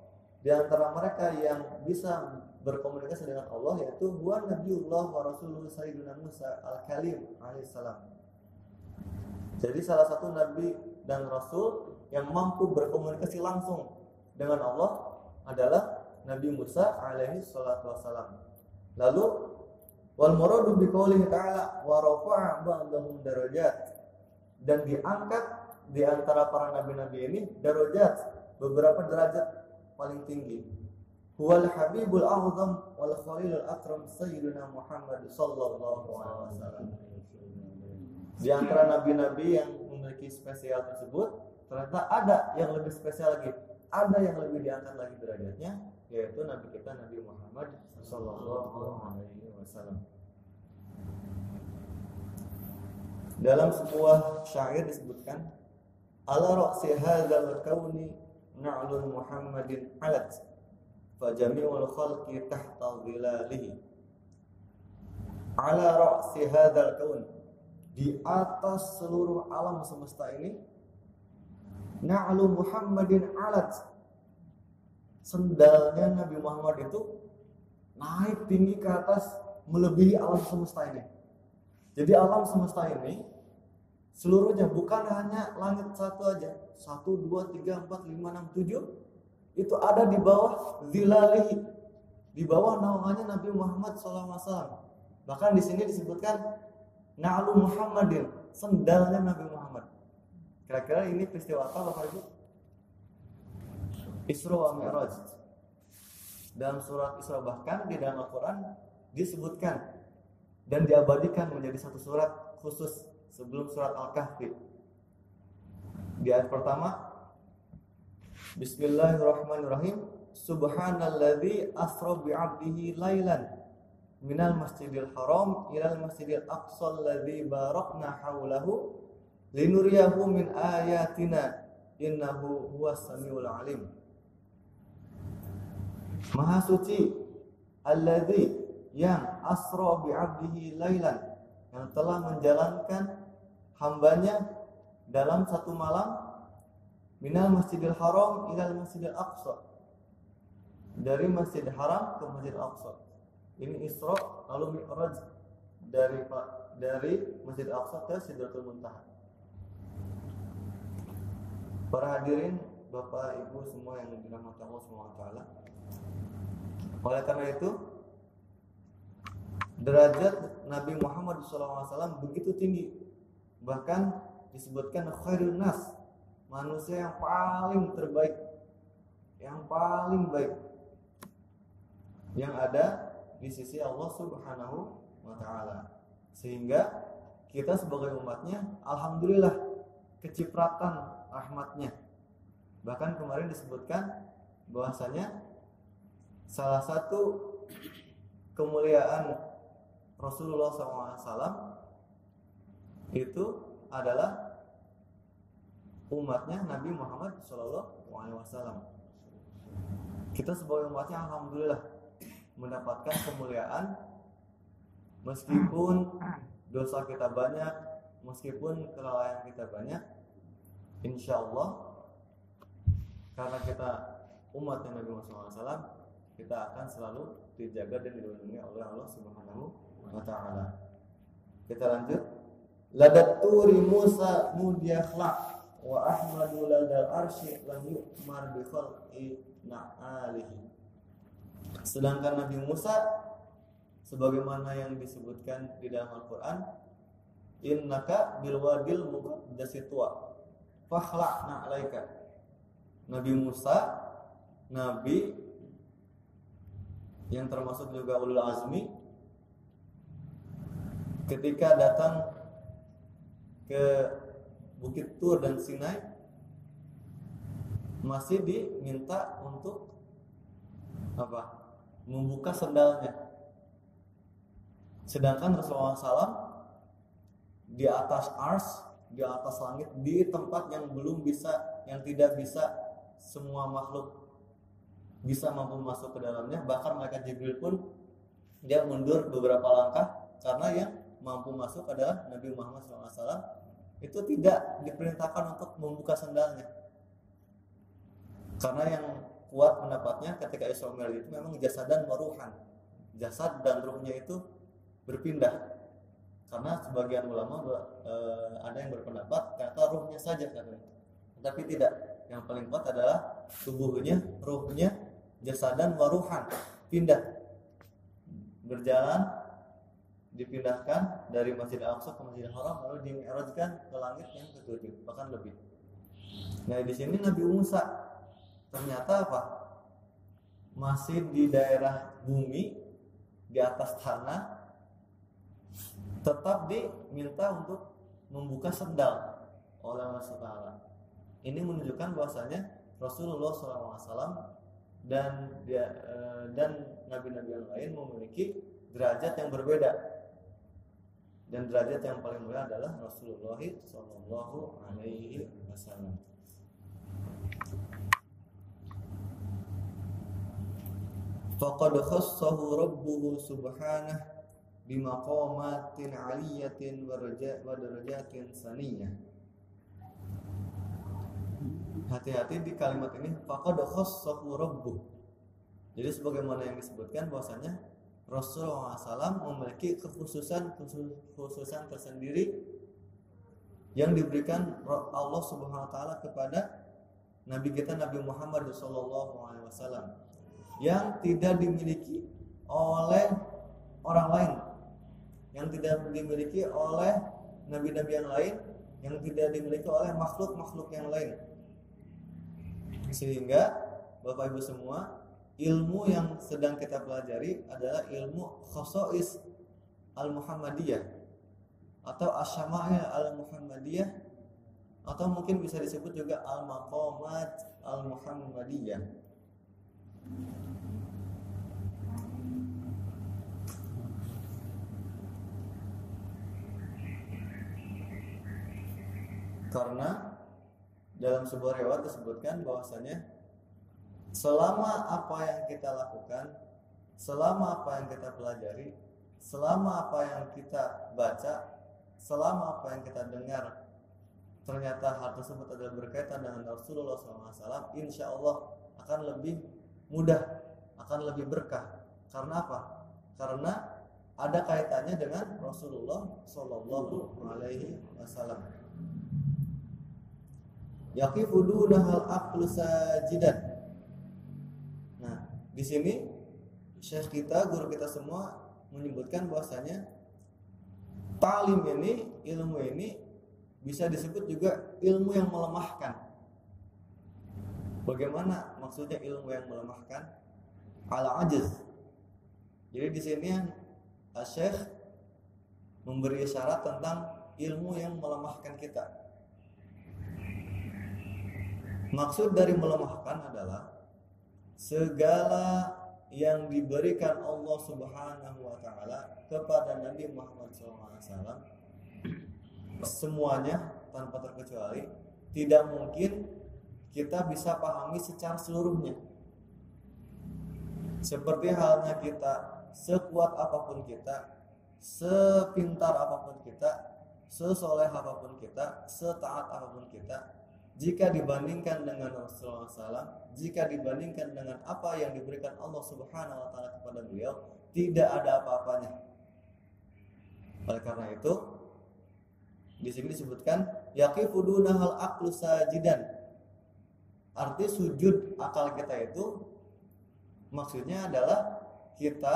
di antara mereka yang bisa berkomunikasi dengan Allah yaitu huwa Nabiullah wa Rasulullah Sayyidina Musa al-Kalim alaihissalam. Jadi salah satu nabi dan rasul yang mampu berkomunikasi langsung dengan Allah adalah Nabi Musa alaihi salatu wassalam. Lalu Wal muradu bi ta'ala wa rafa'a ba'dahum darajat. Dan diangkat di antara para nabi-nabi ini darajat, beberapa derajat paling tinggi. Huwal habibul a'zam wal khalilul akram sayyidina Muhammad sallallahu alaihi wasallam. Di antara nabi-nabi yang memiliki spesial tersebut, ternyata ada yang lebih spesial lagi. Ada yang lebih diangkat lagi derajatnya, yaitu nabi kita Nabi Muhammad sallallahu alaihi wasallam. Dalam sebuah syair disebutkan ala ra'si hadzal kauni na'lun Muhammadin alat fa jami'ul khalqi tahta dhilalihi ala ra'si hadzal kaun di atas seluruh alam semesta ini na'lu Muhammadin alat sendalnya Nabi Muhammad itu naik tinggi ke atas melebihi alam semesta ini. Jadi alam semesta ini seluruhnya bukan hanya langit satu aja, satu, dua, tiga, empat, lima, enam, tujuh, itu ada di bawah zilalihi, di bawah naungannya Nabi Muhammad SAW. Bahkan di sini disebutkan Na'lu Muhammadin, sendalnya Nabi Muhammad. Kira-kira ini peristiwa apa Bapak Ibu? Isra wa Mi'raj. Dalam surat Isra bahkan di dalam Al-Quran disebutkan dan diabadikan menjadi satu surat khusus sebelum surat Al-Kahfi. Di ayat pertama Bismillahirrahmanirrahim Subhanalladzi asra bi'abdihi lailan minal masjidil haram ilal masjidil aqsa alladzi barakna haulahu linuriyahu min ayatina innahu huwas samiul alim Maha suci alladzi yang asra bi'abdihi lailan yang telah menjalankan hambanya dalam satu malam minal masjidil haram ilal masjidil aqsa. Dari masjidil haram ke masjidil aqsa. Ini isra lalu mi'raj dari dari masjidil aqsa ke sidratul muntaha. Para hadirin bapak ibu semua yang dirahmati Allah SWT oleh karena itu derajat Nabi Muhammad SAW begitu tinggi. Bahkan disebutkan khairun nas manusia yang paling terbaik yang paling baik yang ada di sisi Allah Subhanahu wa taala. Sehingga kita sebagai umatnya alhamdulillah kecipratan rahmatnya. Bahkan kemarin disebutkan bahwasanya salah satu kemuliaan Rasulullah SAW itu adalah umatnya Nabi Muhammad SAW. Kita sebagai umatnya alhamdulillah mendapatkan kemuliaan meskipun dosa kita banyak meskipun kelalaian kita banyak insya Allah karena kita umat Nabi Muhammad SAW kita akan selalu dijaga dan dilindungi oleh Allah Subhanahu wa taala. Kita lanjut. Ladat turi Musa mudiakhla wa ahmadu ladal arsy lam yu'mar bi khalqi na'alihi. Sedangkan Nabi Musa sebagaimana yang disebutkan di dalam Al-Qur'an innaka bil wadil muqaddasi tuwa fakhla na'alaika Nabi Musa nabi yang termasuk juga ulul azmi ketika datang ke Bukit Tur dan Sinai masih diminta untuk apa? membuka sendalnya. Sedangkan Rasulullah SAW di atas ars, di atas langit, di tempat yang belum bisa, yang tidak bisa semua makhluk bisa mampu masuk ke dalamnya bahkan mereka Jibril pun dia mundur beberapa langkah karena yang mampu masuk adalah Nabi Muhammad SAW itu tidak diperintahkan untuk membuka sendalnya karena yang kuat pendapatnya ketika Isra itu memang jasad dan waruhan. Jasad dan ruhnya itu berpindah. Karena sebagian ulama e, ada yang berpendapat kata ruhnya saja katanya. Tapi tidak. Yang paling kuat adalah tubuhnya ruhnya jasadan waruhan pindah berjalan dipindahkan dari Masjid Al-Aqsa ke Masjidil Haram lalu dimi'rajkan ke langit yang ketujuh bahkan lebih. Nah di sini Nabi Musa ternyata apa? Masih di daerah bumi di atas tanah tetap diminta untuk membuka sendal oleh Allah. Ini menunjukkan bahwasanya Rasulullah SAW dan dia eh, dan nabi-nabi yang lain memiliki derajat yang berbeda dan derajat yang paling mulia adalah Rasulullah Shallallahu Alaihi Wasallam. Faqad khassahu rabbuhu subhanahu bimaqamatin aliyatin wa darajatin saniyah hati-hati di kalimat ini faqad khassahu rabbuh. Jadi sebagaimana yang disebutkan bahwasanya Rasulullah SAW memiliki kekhususan kekhususan tersendiri yang diberikan Allah Subhanahu wa taala kepada nabi kita Nabi Muhammad SAW yang tidak dimiliki oleh orang lain yang tidak dimiliki oleh nabi-nabi yang lain yang tidak dimiliki oleh makhluk-makhluk yang lain sehingga Bapak Ibu semua, ilmu yang sedang kita pelajari adalah ilmu khosois al-Muhammadiyah atau asyama'il al-Muhammadiyah atau mungkin bisa disebut juga al-maqamat al-Muhammadiyah. Karena dalam sebuah riwayat disebutkan bahwasanya selama apa yang kita lakukan, selama apa yang kita pelajari, selama apa yang kita baca, selama apa yang kita dengar, ternyata hal tersebut adalah berkaitan dengan Rasulullah SAW, insya Allah akan lebih mudah, akan lebih berkah. Karena apa? Karena ada kaitannya dengan Rasulullah Shallallahu Alaihi Wasallam yaqifu dunahal aqlu sajidan. Nah, di sini Syekh kita, guru kita semua menyebutkan bahwasanya talim ini, ilmu ini bisa disebut juga ilmu yang melemahkan. Bagaimana maksudnya ilmu yang melemahkan? Ala ajiz. Jadi di sini Syekh memberi syarat tentang ilmu yang melemahkan kita. Maksud dari melemahkan adalah segala yang diberikan Allah Subhanahu wa taala kepada Nabi Muhammad SAW semuanya tanpa terkecuali tidak mungkin kita bisa pahami secara seluruhnya. Seperti halnya kita sekuat apa pun kita, sepintar apa pun kita, sesoleh apa pun kita, setaat apa pun kita, jika dibandingkan dengan Rasulullah SAW, jika dibandingkan dengan apa yang diberikan Allah Subhanahu Wa Taala kepada beliau, tidak ada apa-apanya. Oleh karena itu, di sini disebutkan yaqifu dunahal aqlu sajidan. Arti sujud akal kita itu maksudnya adalah kita,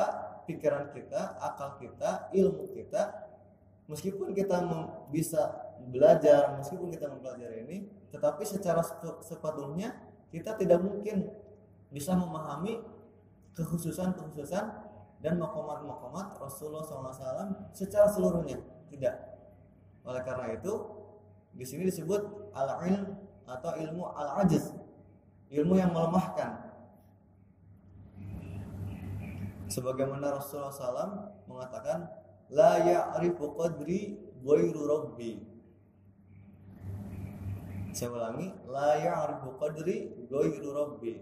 pikiran kita, akal kita, ilmu kita meskipun kita bisa belajar, meskipun kita mempelajari ini, tetapi secara sepenuhnya kita tidak mungkin bisa memahami kekhususan-kekhususan dan makomat-makomat Rasulullah SAW secara seluruhnya. Tidak. Oleh karena itu, di sini disebut al-ilm atau ilmu al-ajiz ilmu yang melemahkan sebagaimana Rasulullah SAW mengatakan la ya'rifu qadri ghairu rabbi saya ulangi la ya'rifu qadri ghairu rabbi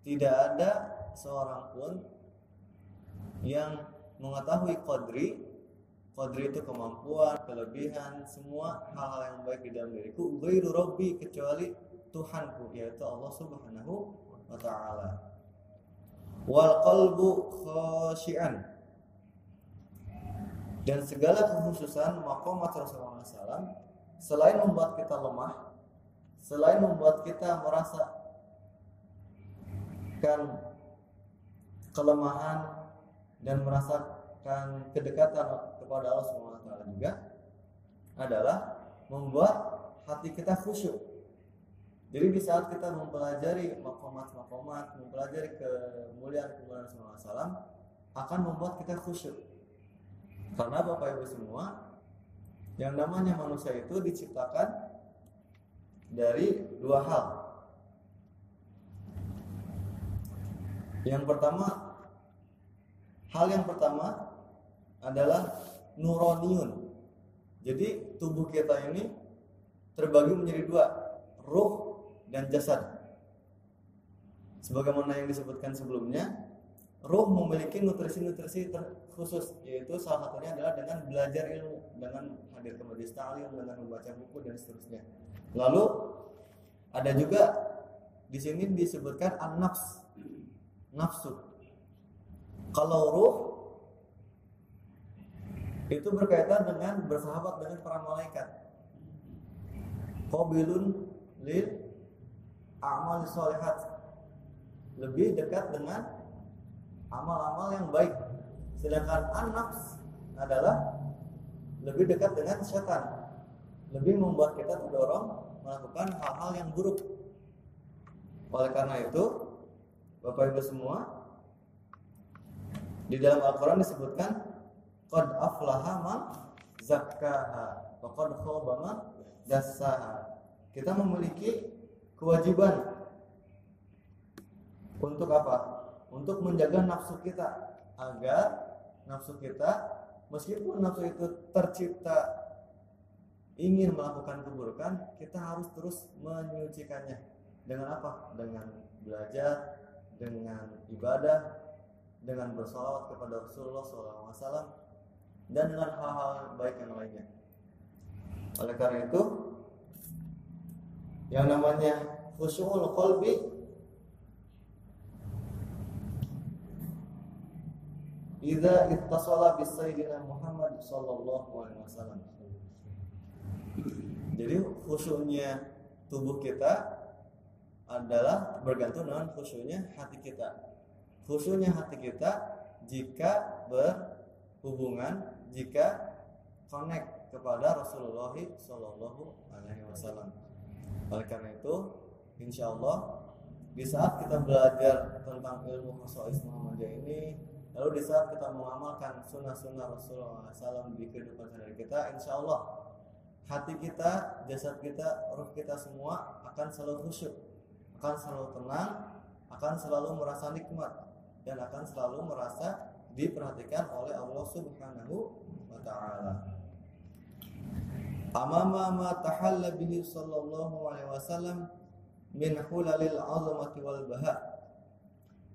tidak ada seorang pun yang mengetahui qadri qadri itu kemampuan kelebihan semua hal-hal yang baik di dalam diriku ghairu rabbi kecuali Tuhanku yaitu Allah Subhanahu wa taala. Wal qalbu khashian. Dan segala kekhususan maqamat Rasulullah SAW selain membuat kita lemah, selain membuat kita merasa kan kelemahan dan merasakan kedekatan kepada Allah taala juga adalah membuat hati kita khusyuk jadi di saat kita mempelajari makomat-makomat, mempelajari kemuliaan-kemuliaan Rasulullah akan membuat kita khusyuk. Karena Bapak Ibu semua, yang namanya manusia itu diciptakan dari dua hal. Yang pertama, hal yang pertama adalah nuroniun. Jadi tubuh kita ini terbagi menjadi dua, ruh dan jasad. Sebagaimana yang disebutkan sebelumnya, roh memiliki nutrisi-nutrisi khusus, yaitu salah satunya adalah dengan belajar ilmu, dengan hadir ke majelis ta'lim, dengan membaca buku dan seterusnya. Lalu ada juga di sini disebutkan an-nafs, nafsu. Kalau roh itu berkaitan dengan bersahabat dengan para malaikat. Qabilun lil amal solehat lebih dekat dengan amal-amal yang baik sedangkan anak adalah lebih dekat dengan setan lebih membuat kita terdorong melakukan hal-hal yang buruk oleh karena itu Bapak Ibu semua di dalam Al-Quran disebutkan Qad aflaha man zakkaha wa qad khaba man dassaha. Kita memiliki kewajiban untuk apa? Untuk menjaga nafsu kita agar nafsu kita meskipun nafsu itu tercipta ingin melakukan keburukan, kita harus terus menyucikannya. Dengan apa? Dengan belajar, dengan ibadah, dengan bersolawat kepada Rasulullah SAW, dan dengan hal-hal baik yang lainnya. Oleh karena itu, yang namanya khusyul qalbi idza ittasala bis sayyidina Muhammad sallallahu alaihi wasallam. Jadi khusyuknya tubuh kita adalah bergantung dengan khusyuknya hati kita. Khusyuknya hati kita jika berhubungan, jika connect kepada Rasulullah Sallallahu Alaihi Wasallam. Oleh karena itu, insya Allah di saat kita belajar tentang ilmu khasais Muhammadiyah ini, lalu di saat kita mengamalkan sunnah-sunnah Rasulullah SAW di kehidupan sehari kita, insya Allah hati kita, jasad kita, roh kita semua akan selalu khusyuk, akan selalu tenang, akan selalu merasa nikmat dan akan selalu merasa diperhatikan oleh Allah Subhanahu wa taala. Amama ma tahalla bihi sallallahu alaihi wasallam min hulalil azamati wal baha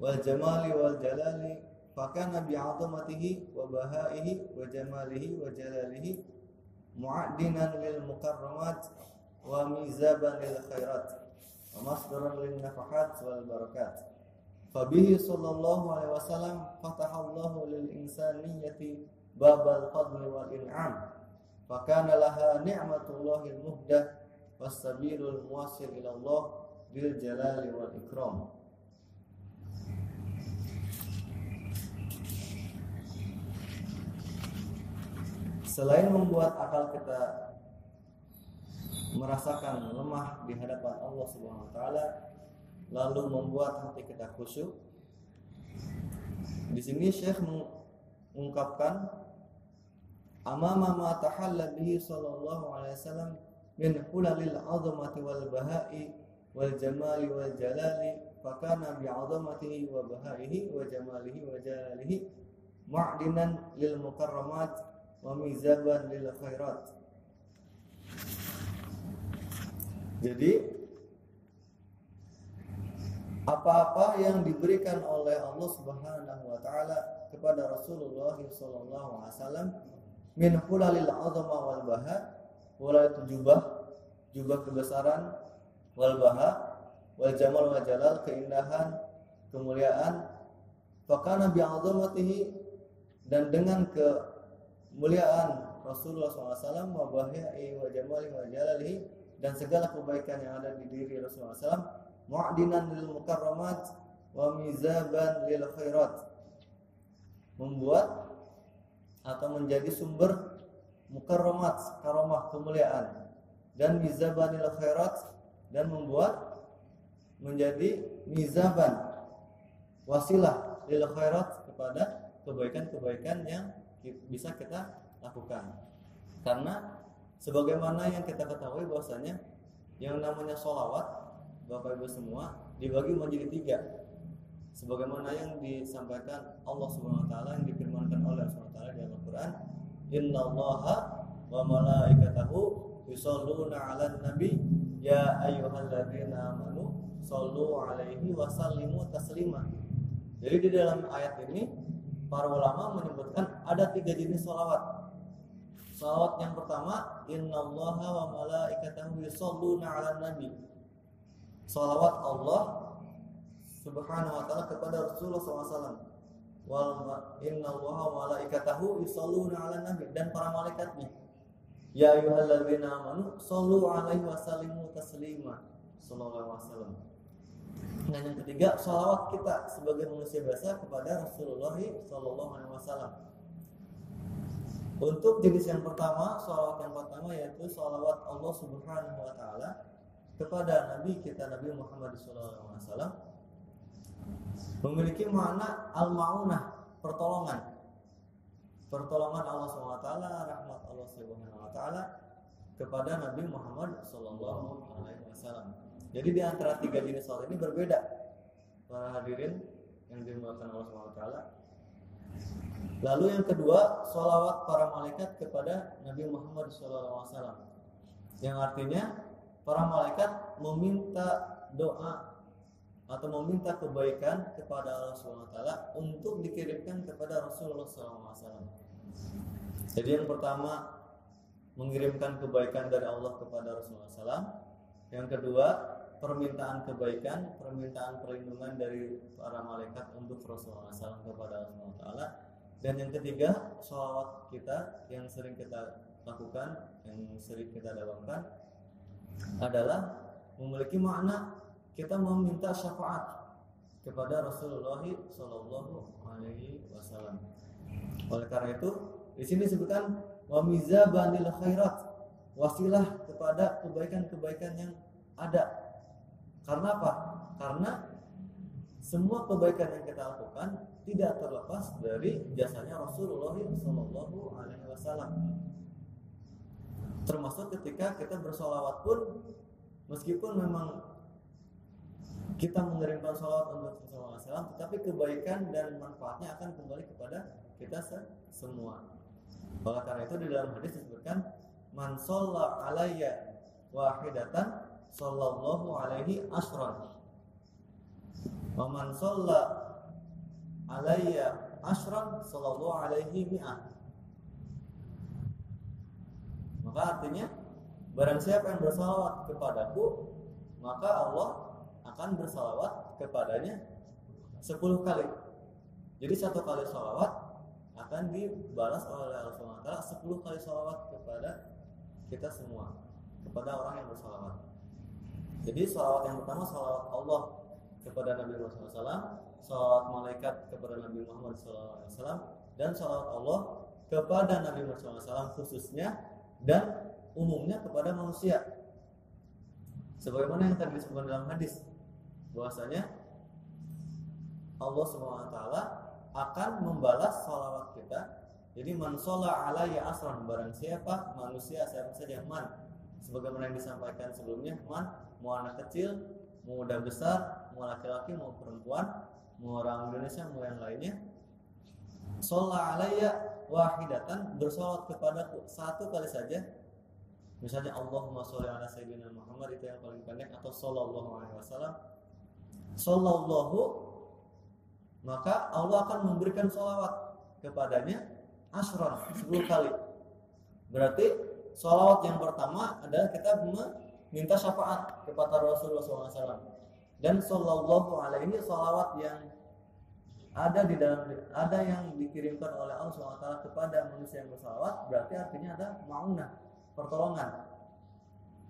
wal jamali wal jalali fakana bi'azamatihi wa bahaihi wa jamalihi wa jalalihi mu'addinan lil mukarramat wa mizaban lil khairat wa masdaran lin nafahat wal barakat. Fabihi sallallahu alaihi wasallam fatahallahu lil insaniyati babal fadli wal in'am. Fakana laha ni'matullahil muhdah was-sabilul muwasil ila Allah bil jalali wal ikram Selain membuat akal kita merasakan lemah di hadapan Allah Subhanahu wa taala, lalu membuat hati kita khusyuk. Di sini Syekh mengungkapkan amama ma tahalla bihi sallallahu alaihi wasallam min hulalil azamati wal bahai wal jamali wal jalali fakana bi azamatihi wa bahaihi wa jamalihi wa jalalihi ma'dinan lil mukarramat wa mizaban lil khairat jadi apa-apa yang diberikan oleh Allah Subhanahu wa taala kepada Rasulullah sallallahu alaihi wasallam min hulalil azama wal baha itu jubah jubah kebesaran wal baha wal jamal wal jalal keindahan kemuliaan. Fakana bi azamatihi dan dengan kemuliaan Rasulullah SAW wa bahai wa jamali wa jalalihi dan segala kebaikan yang ada di diri Rasulullah SAW. Mu'dinan lil mukarramat wa mizaban lil khairat. Membuat atau menjadi sumber mukarramat karomah kemuliaan. Dan mizaban lil khairat dan membuat menjadi mizaban wasilah lil khairat kepada kebaikan-kebaikan yang bisa kita lakukan. Karena sebagaimana yang kita ketahui bahwasanya yang namanya sholawat Bapak Ibu semua dibagi menjadi tiga. Sebagaimana yang disampaikan Allah Subhanahu wa yang difirmankan oleh Allah Subhanahu wa taala di Al-Qur'an innallaha wa malaikatahu yusholluna 'alan nabi. Ya ayyuhalladzina amanu shollu 'alaihi wa sallimu taslima. Jadi di dalam ayat ini para ulama menyebutkan ada tiga jenis sholawat Salawat yang pertama, Innallaha wa malaikatahu yusholluna 'alan nabi salawat Allah Subhanahu wa taala kepada Rasulullah SAW. Wal inna Allah wa malaikatahu yusalluna 'alan nabi dan para malaikatnya. Ya ayyuhalladzina amanu sallu 'alaihi wa sallimu taslima. Sallallahu alaihi wasallam. Dan yang ketiga, salawat kita sebagai manusia biasa kepada Rasulullah Sallallahu Alaihi Wasallam. Untuk jenis yang pertama, salawat yang pertama yaitu salawat Allah Subhanahu Wa Taala kepada Nabi kita Nabi Muhammad SAW memiliki makna al-maunah pertolongan. Pertolongan Allah SWT rahmat Allah SWT kepada Nabi Muhammad SAW jadi di antara tiga jenis salat ini berbeda para hadirin yang dimuliakan Allah SWT lalu yang kedua sholawat para malaikat kepada Nabi Muhammad SAW yang artinya para malaikat meminta doa atau meminta kebaikan kepada Allah SWT untuk dikirimkan kepada Rasulullah SAW. Jadi yang pertama mengirimkan kebaikan dari Allah kepada Rasulullah SAW. Yang kedua permintaan kebaikan, permintaan perlindungan dari para malaikat untuk Rasulullah SAW kepada Allah SWT. Dan yang ketiga, sholawat kita yang sering kita lakukan, yang sering kita dalamkan adalah memiliki makna kita meminta syafaat kepada Rasulullah Shallallahu Alaihi Wasallam. Oleh karena itu, di sini disebutkan wamiza banil khairat wasilah kepada kebaikan-kebaikan yang ada. Karena apa? Karena semua kebaikan yang kita lakukan tidak terlepas dari jasanya Rasulullah Shallallahu Alaihi Wasallam termasuk ketika kita bersolawat pun meskipun memang kita mengirimkan sholawat untuk Rasulullah SAW, tetapi kebaikan dan manfaatnya akan kembali kepada kita semua. Oleh karena itu di dalam hadis disebutkan man sholla alayya wahidatan sallallahu alaihi asran wa man sholla alayya ashran sallallahu alaihi mi'ah. Maka artinya barang siapa yang bersalawat kepadaku maka Allah akan bersalawat kepadanya 10 kali. Jadi satu kali salawat akan dibalas oleh Allah SWT 10 kali salawat kepada kita semua kepada orang yang bersalawat jadi salawat yang pertama salawat Allah kepada Nabi Muhammad SAW salawat malaikat kepada Nabi Muhammad SAW dan salawat Allah kepada Nabi Muhammad SAW khususnya dan umumnya kepada manusia. Sebagaimana yang tadi disebutkan dalam hadis bahwasanya Allah SWT akan membalas salawat kita. Jadi man alaiya asran barang siapa manusia siapa saja man. Sebagaimana yang disampaikan sebelumnya man mau anak kecil mau udah besar mau laki-laki mau perempuan mau orang Indonesia mau yang lainnya. Sholat alaiya wahidatan bersolat kepadaku satu kali saja. Misalnya Allahumma sholli ala sayyidina Muhammad itu yang paling pendek atau sallallahu alaihi wasallam. Sallallahu maka Allah akan memberikan sholawat kepadanya asron 10 kali. Berarti sholawat yang pertama adalah kita meminta syafaat kepada Rasulullah SAW dan sallallahu alaihi ini sholawat yang ada di dalam ada yang dikirimkan oleh Allah SWT kepada manusia yang bersalawat berarti artinya ada maunah pertolongan.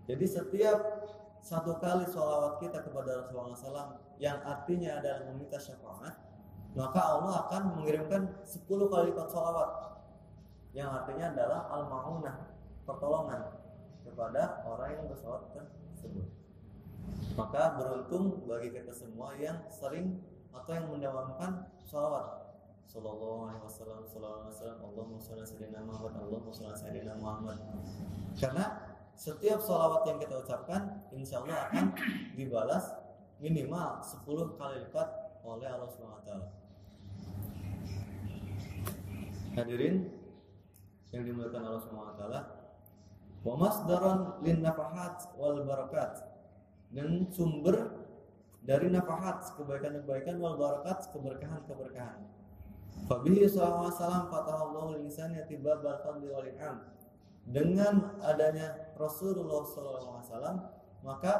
Jadi setiap satu kali sholawat kita kepada Rasulullah SAW yang artinya adalah meminta syafaat maka Allah akan mengirimkan 10 kali lipat sholawat yang artinya adalah al-ma'unah pertolongan kepada orang yang bersalawat tersebut. Maka beruntung bagi kita semua yang sering atau yang mendawamkan sholawat. Sallallahu alaihi wasallam Sallallahu alaihi wasallam Allahumma sayyidina Muhammad Allahumma sayyidina Muhammad. Karena setiap sholawat yang kita ucapkan Insya Allah akan dibalas minimal 10 kali lipat oleh Allah SWT Hadirin yang dimuliakan Allah SWT Wa masdaran lin nafahat wal barakat dan sumber dari nafahat kebaikan-kebaikan wal barakat keberkahan-keberkahan. Fabihi sallallahu alaihi wasallam fatahallahu lisan yatibab fadli wal in'am. Dengan adanya Rasulullah sallallahu alaihi wasallam maka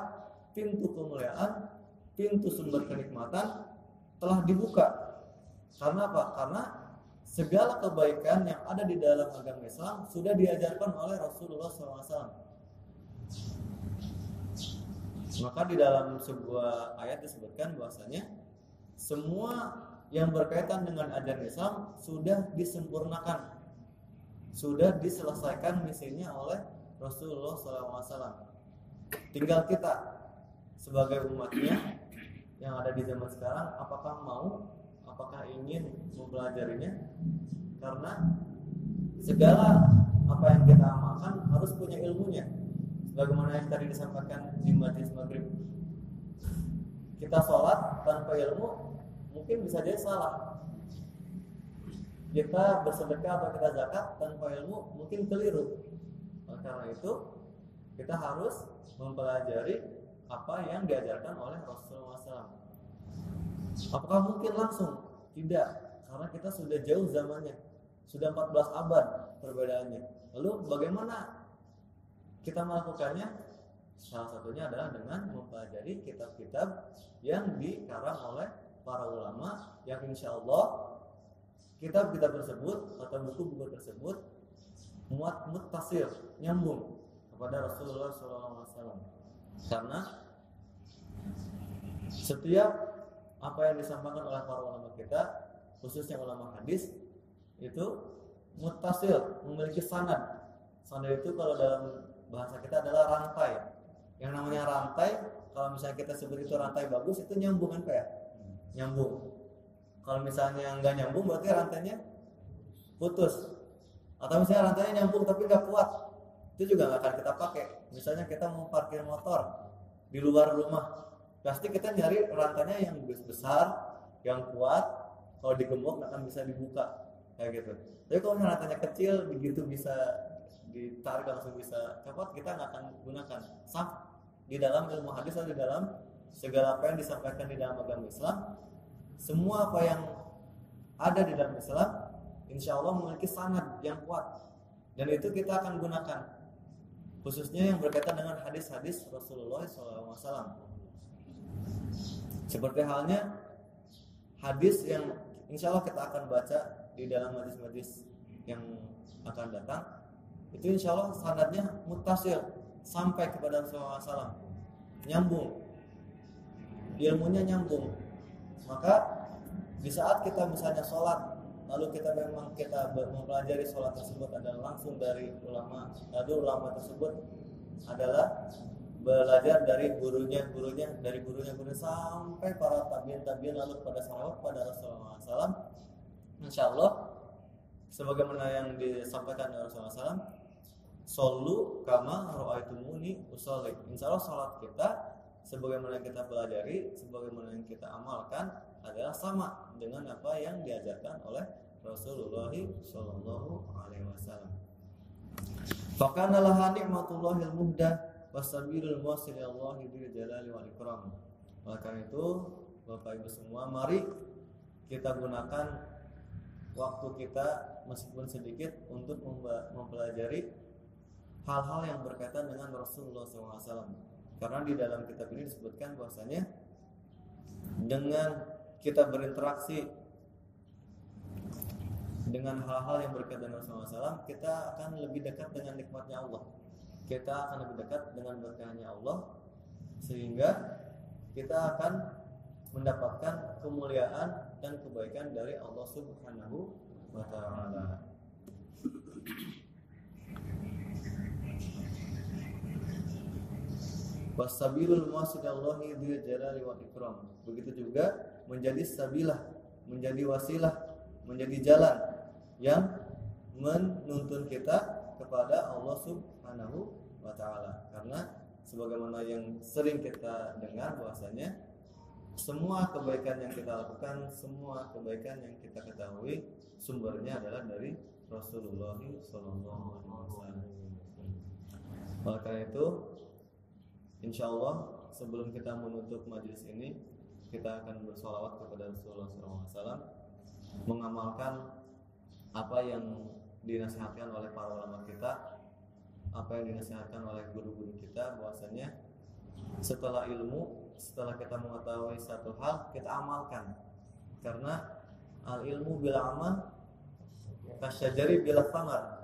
pintu kemuliaan, pintu sumber kenikmatan telah dibuka. Karena apa? Karena segala kebaikan yang ada di dalam agama Islam sudah diajarkan oleh Rasulullah SAW. Maka di dalam sebuah ayat disebutkan bahwasanya semua yang berkaitan dengan ajaran Islam sudah disempurnakan, sudah diselesaikan misinya oleh Rasulullah SAW. Tinggal kita sebagai umatnya yang ada di zaman sekarang, apakah mau, apakah ingin mempelajarinya? Karena segala apa yang kita amalkan harus punya ilmunya. Bagaimana yang tadi disampaikan di majlis maghrib kita sholat tanpa ilmu mungkin bisa jadi salah. Kita bersedekah atau kita zakat tanpa ilmu mungkin keliru. Karena itu kita harus mempelajari apa yang diajarkan oleh Rasulullah SAW apakah mungkin langsung? Tidak karena kita sudah jauh zamannya. Sudah 14 abad perbedaannya. Lalu bagaimana kita melakukannya? Salah satunya adalah dengan mempelajari kitab-kitab yang dikarang oleh para ulama yang insya Allah kitab-kitab tersebut atau buku-buku tersebut muat mutasir nyambung kepada Rasulullah SAW karena setiap apa yang disampaikan oleh para ulama kita khususnya ulama hadis itu mutasil memiliki sanad sanad itu kalau dalam bahasa kita adalah rantai. Yang namanya rantai, kalau misalnya kita sebut itu rantai bagus, itu nyambung kan ya? Nyambung. Kalau misalnya nggak nyambung, berarti rantainya putus. Atau misalnya rantainya nyambung tapi nggak kuat, itu juga nggak akan kita pakai. Misalnya kita mau parkir motor di luar rumah, pasti kita nyari rantainya yang besar, yang kuat. Kalau digembok akan bisa dibuka. Kayak gitu. Tapi kalau rantainya kecil, begitu bisa ditarik langsung bisa copot kita nggak akan gunakan. Sah di dalam ilmu hadis atau di dalam segala apa yang disampaikan di dalam agama Islam semua apa yang ada di dalam Islam insya Allah memiliki sanad yang kuat. Dan itu kita akan gunakan. Khususnya yang berkaitan dengan hadis-hadis Rasulullah SAW seperti halnya hadis yang insya Allah kita akan baca di dalam hadis-hadis yang akan datang. Itu insya Allah sanadnya mutasil sampai kepada Rasulullah SAW nyambung. Ilmunya nyambung. Maka di saat kita misalnya sholat lalu kita memang kita mempelajari sholat tersebut adalah langsung dari ulama lalu ulama tersebut adalah belajar dari gurunya gurunya dari gurunya gurunya sampai para tabiin tabiin lalu kepada sahabat pada Rasulullah SAW Insya Allah sebagaimana yang disampaikan oleh Rasulullah SAW Solu kama ro'aitumuni usolik Insya Allah sholat kita sebagaimana yang kita pelajari sebagaimana yang kita amalkan adalah sama dengan apa yang diajarkan oleh Rasulullah Shallallahu Alaihi Wasallam. Nikmatullahil muhdah wasabilul muwasil Allah bil jalali wal ikram. Maka itu Bapak Ibu semua mari kita gunakan waktu kita meskipun sedikit untuk mempelajari hal-hal yang berkaitan dengan Rasulullah SAW. Karena di dalam kitab ini disebutkan bahwasanya dengan kita berinteraksi dengan hal-hal yang berkaitan dengan Rasulullah SAW, kita akan lebih dekat dengan nikmatnya Allah. Kita akan lebih dekat dengan berkahnya Allah, sehingga kita akan mendapatkan kemuliaan dan kebaikan dari Allah Subhanahu wa taala. Wasabilul muwasilallahi dzil jalali wal ikram. Begitu juga menjadi sabilah, menjadi wasilah, menjadi jalan yang menuntun kita kepada Allah Subhanahu wa taala. Karena sebagaimana yang sering kita dengar bahwasanya semua kebaikan yang kita lakukan, semua kebaikan yang kita ketahui sumbernya adalah dari Rasulullah Sallallahu Alaihi Wasallam. Maka itu, insya Allah sebelum kita menutup majlis ini, kita akan bersolawat kepada Rasulullah SAW, mengamalkan apa yang dinasihatkan oleh para ulama kita apa yang dinasihatkan oleh guru-guru kita bahwasanya setelah ilmu setelah kita mengetahui satu hal kita amalkan. Karena al ilmu bila amal kasyajari bila samar.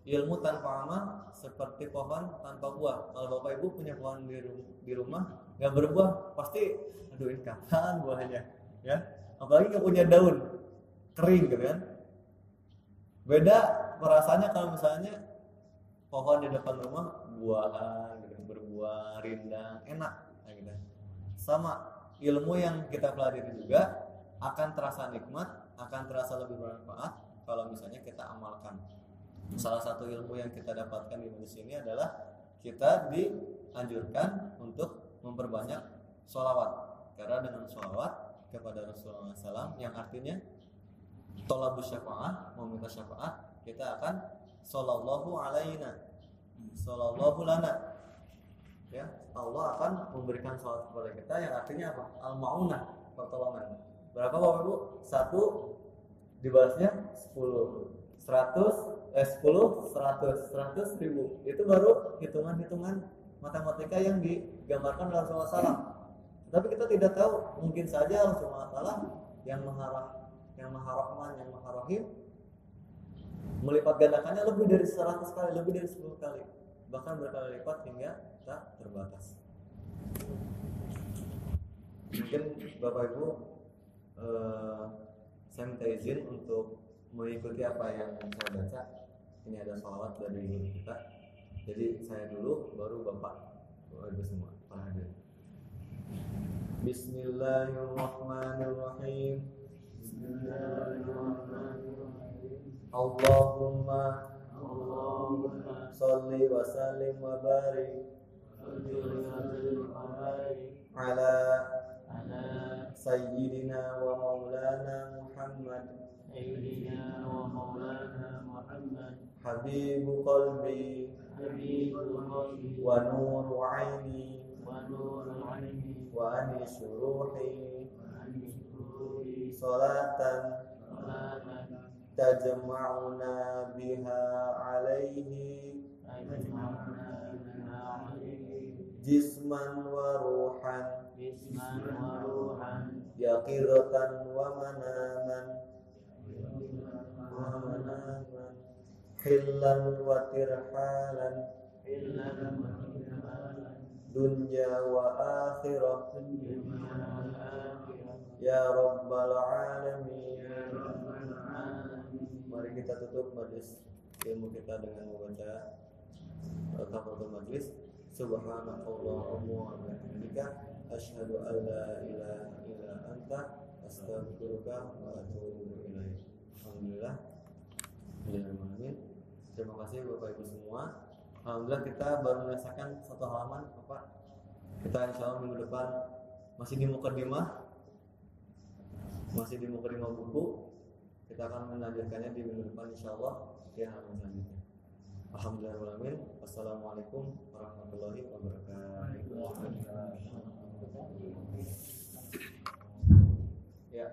Ilmu tanpa amal seperti pohon tanpa buah. Kalau bapak ibu punya pohon di, di rumah nggak berbuah pasti aduh ini kapan buahnya ya? Apalagi nggak punya daun kering gitu kan. Beda perasaannya kalau misalnya pohon di depan rumah buahan gitu, berbuah rindang enak gitu. sama ilmu yang kita pelajari juga akan terasa nikmat akan terasa lebih bermanfaat kalau misalnya kita amalkan salah satu ilmu yang kita dapatkan di Indonesia ini adalah kita dianjurkan untuk memperbanyak sholawat karena dengan sholawat kepada Rasulullah SAW yang artinya tolabus syafaat meminta syafaat kita akan sallallahu alaina. Sallallahu lana. Ya Allah akan memberikan salat kepada kita yang artinya apa? Al maunah pertolongan. Berapa bapak ibu? Satu dibalasnya 10 100 eh 10 100 100 ribu. Itu baru hitungan-hitungan matematika yang digambarkan dalam Rasulullah SAW tapi kita tidak tahu. Mungkin saja Rasulullah yang mengharap yang maha rahman, yang maha rahim melipat gandakannya lebih dari 100 kali, lebih dari 10 kali. Bahkan berkali lipat hingga tak terbatas. Mungkin Bapak Ibu eh, saya minta izin untuk mengikuti apa yang saya baca. Ini ada salawat dari kita. Jadi saya dulu baru Bapak. Bapak semua para hadirin Bismillahirrahmanirrahim Allahumma salli wa sallim wa barik ala sayyidina wa maulana Muhammad سيدنا ومولانا محمد حبيب قلبي حبيب قلبي ونور عيني ونور عيني وأنيس روحي وأنس روحي صلاة ومولانا تجمعنا بها عليه أجمعنا بها عليه جسما وروحا جسما وروحا يقظة ومناما ومناما حلا وترحالا إلا وإنمالا دنيا وآخرة الدنيا والآخرة يا رب العالمين يا رب العالمين alamin Mari kita tutup majlis ilmu kita dengan membaca kafaratul majlis. Subhanakallahumma wa bihamdika asyhadu an la ilaha illa anta astaghfiruka wa atubu ilaik. Alhamdulillah. Alhamdulillah. Terima kasih Bapak Ibu semua. Alhamdulillah kita baru menyelesaikan satu halaman Bapak. Kita insya Allah minggu depan masih di mukadimah masih di mukadimah buku kita akan melanjutkannya di minggu depan insya Allah di halaman selanjutnya Alhamdulillahirrahmanirrahim. Wassalamualaikum warahmatullahi wabarakatuh. Ya.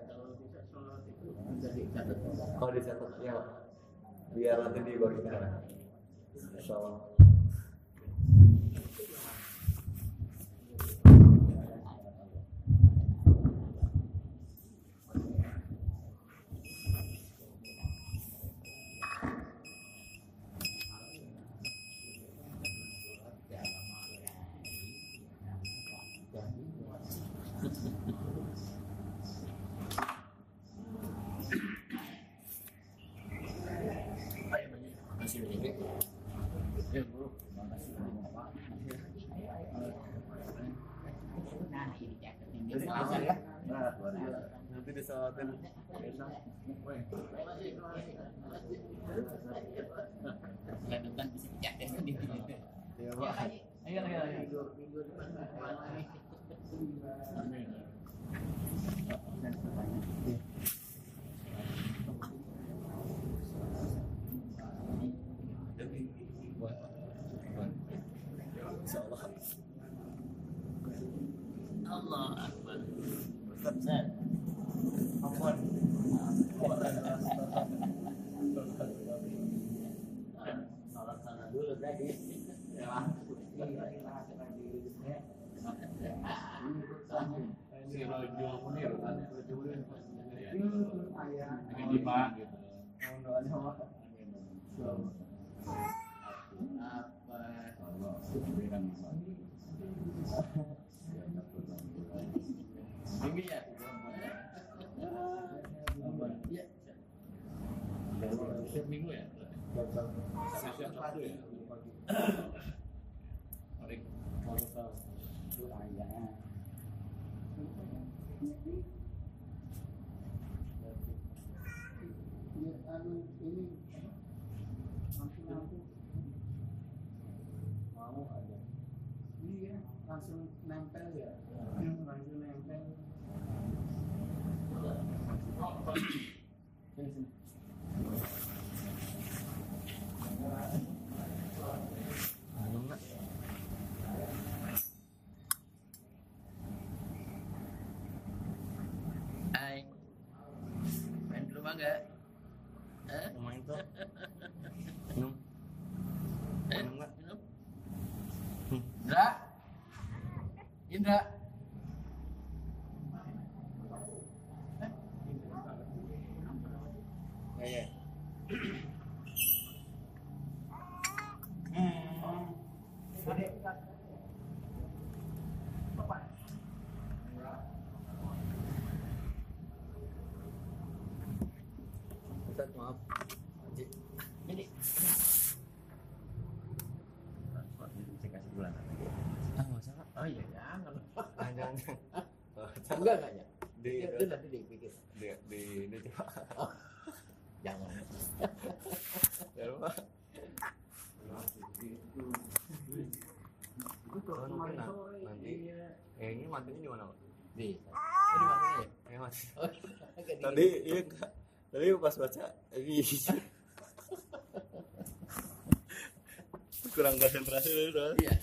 Kalau bisa dicatat. ya. Biar nanti dibagikan. Insya Allah nanti disalatin ya Pak Ayo, ayo, ayo. Minggu, minggu depan. Amin. insya Allah Allah Akbar. Ustaz. Afwan. Salat sana dulu tadi. Ya. Si Rojo Munir kan. Rojo Munir. Dengan Dipa gitu. Minggu ya? Iya. Setiap minggu ya? Setiap Sabtu ya? Mari. mau ada iya langsung nempel ya langsung nempel Sini, sini. Hai. Main ke rumah enggak? Hah? main tuh minum Eh, Minum nggak? minum? Indra? Indra? ya ya Ustaz maaf Ini. saya kasih bulan Ah, masalah. Oh iya, jangan. ah, jangan Enggak, enggak ya. Di Itu nanti dipikir. di di di coba Jangan. ya lupa itu Oh, kemarin nah, sore nanti. iya. eh ini matinya di mana pak Di. Oh, di mana ya? ya mas Oh, tadi iya enggak tadi pas baca kurang konsentrasi dulu Iya.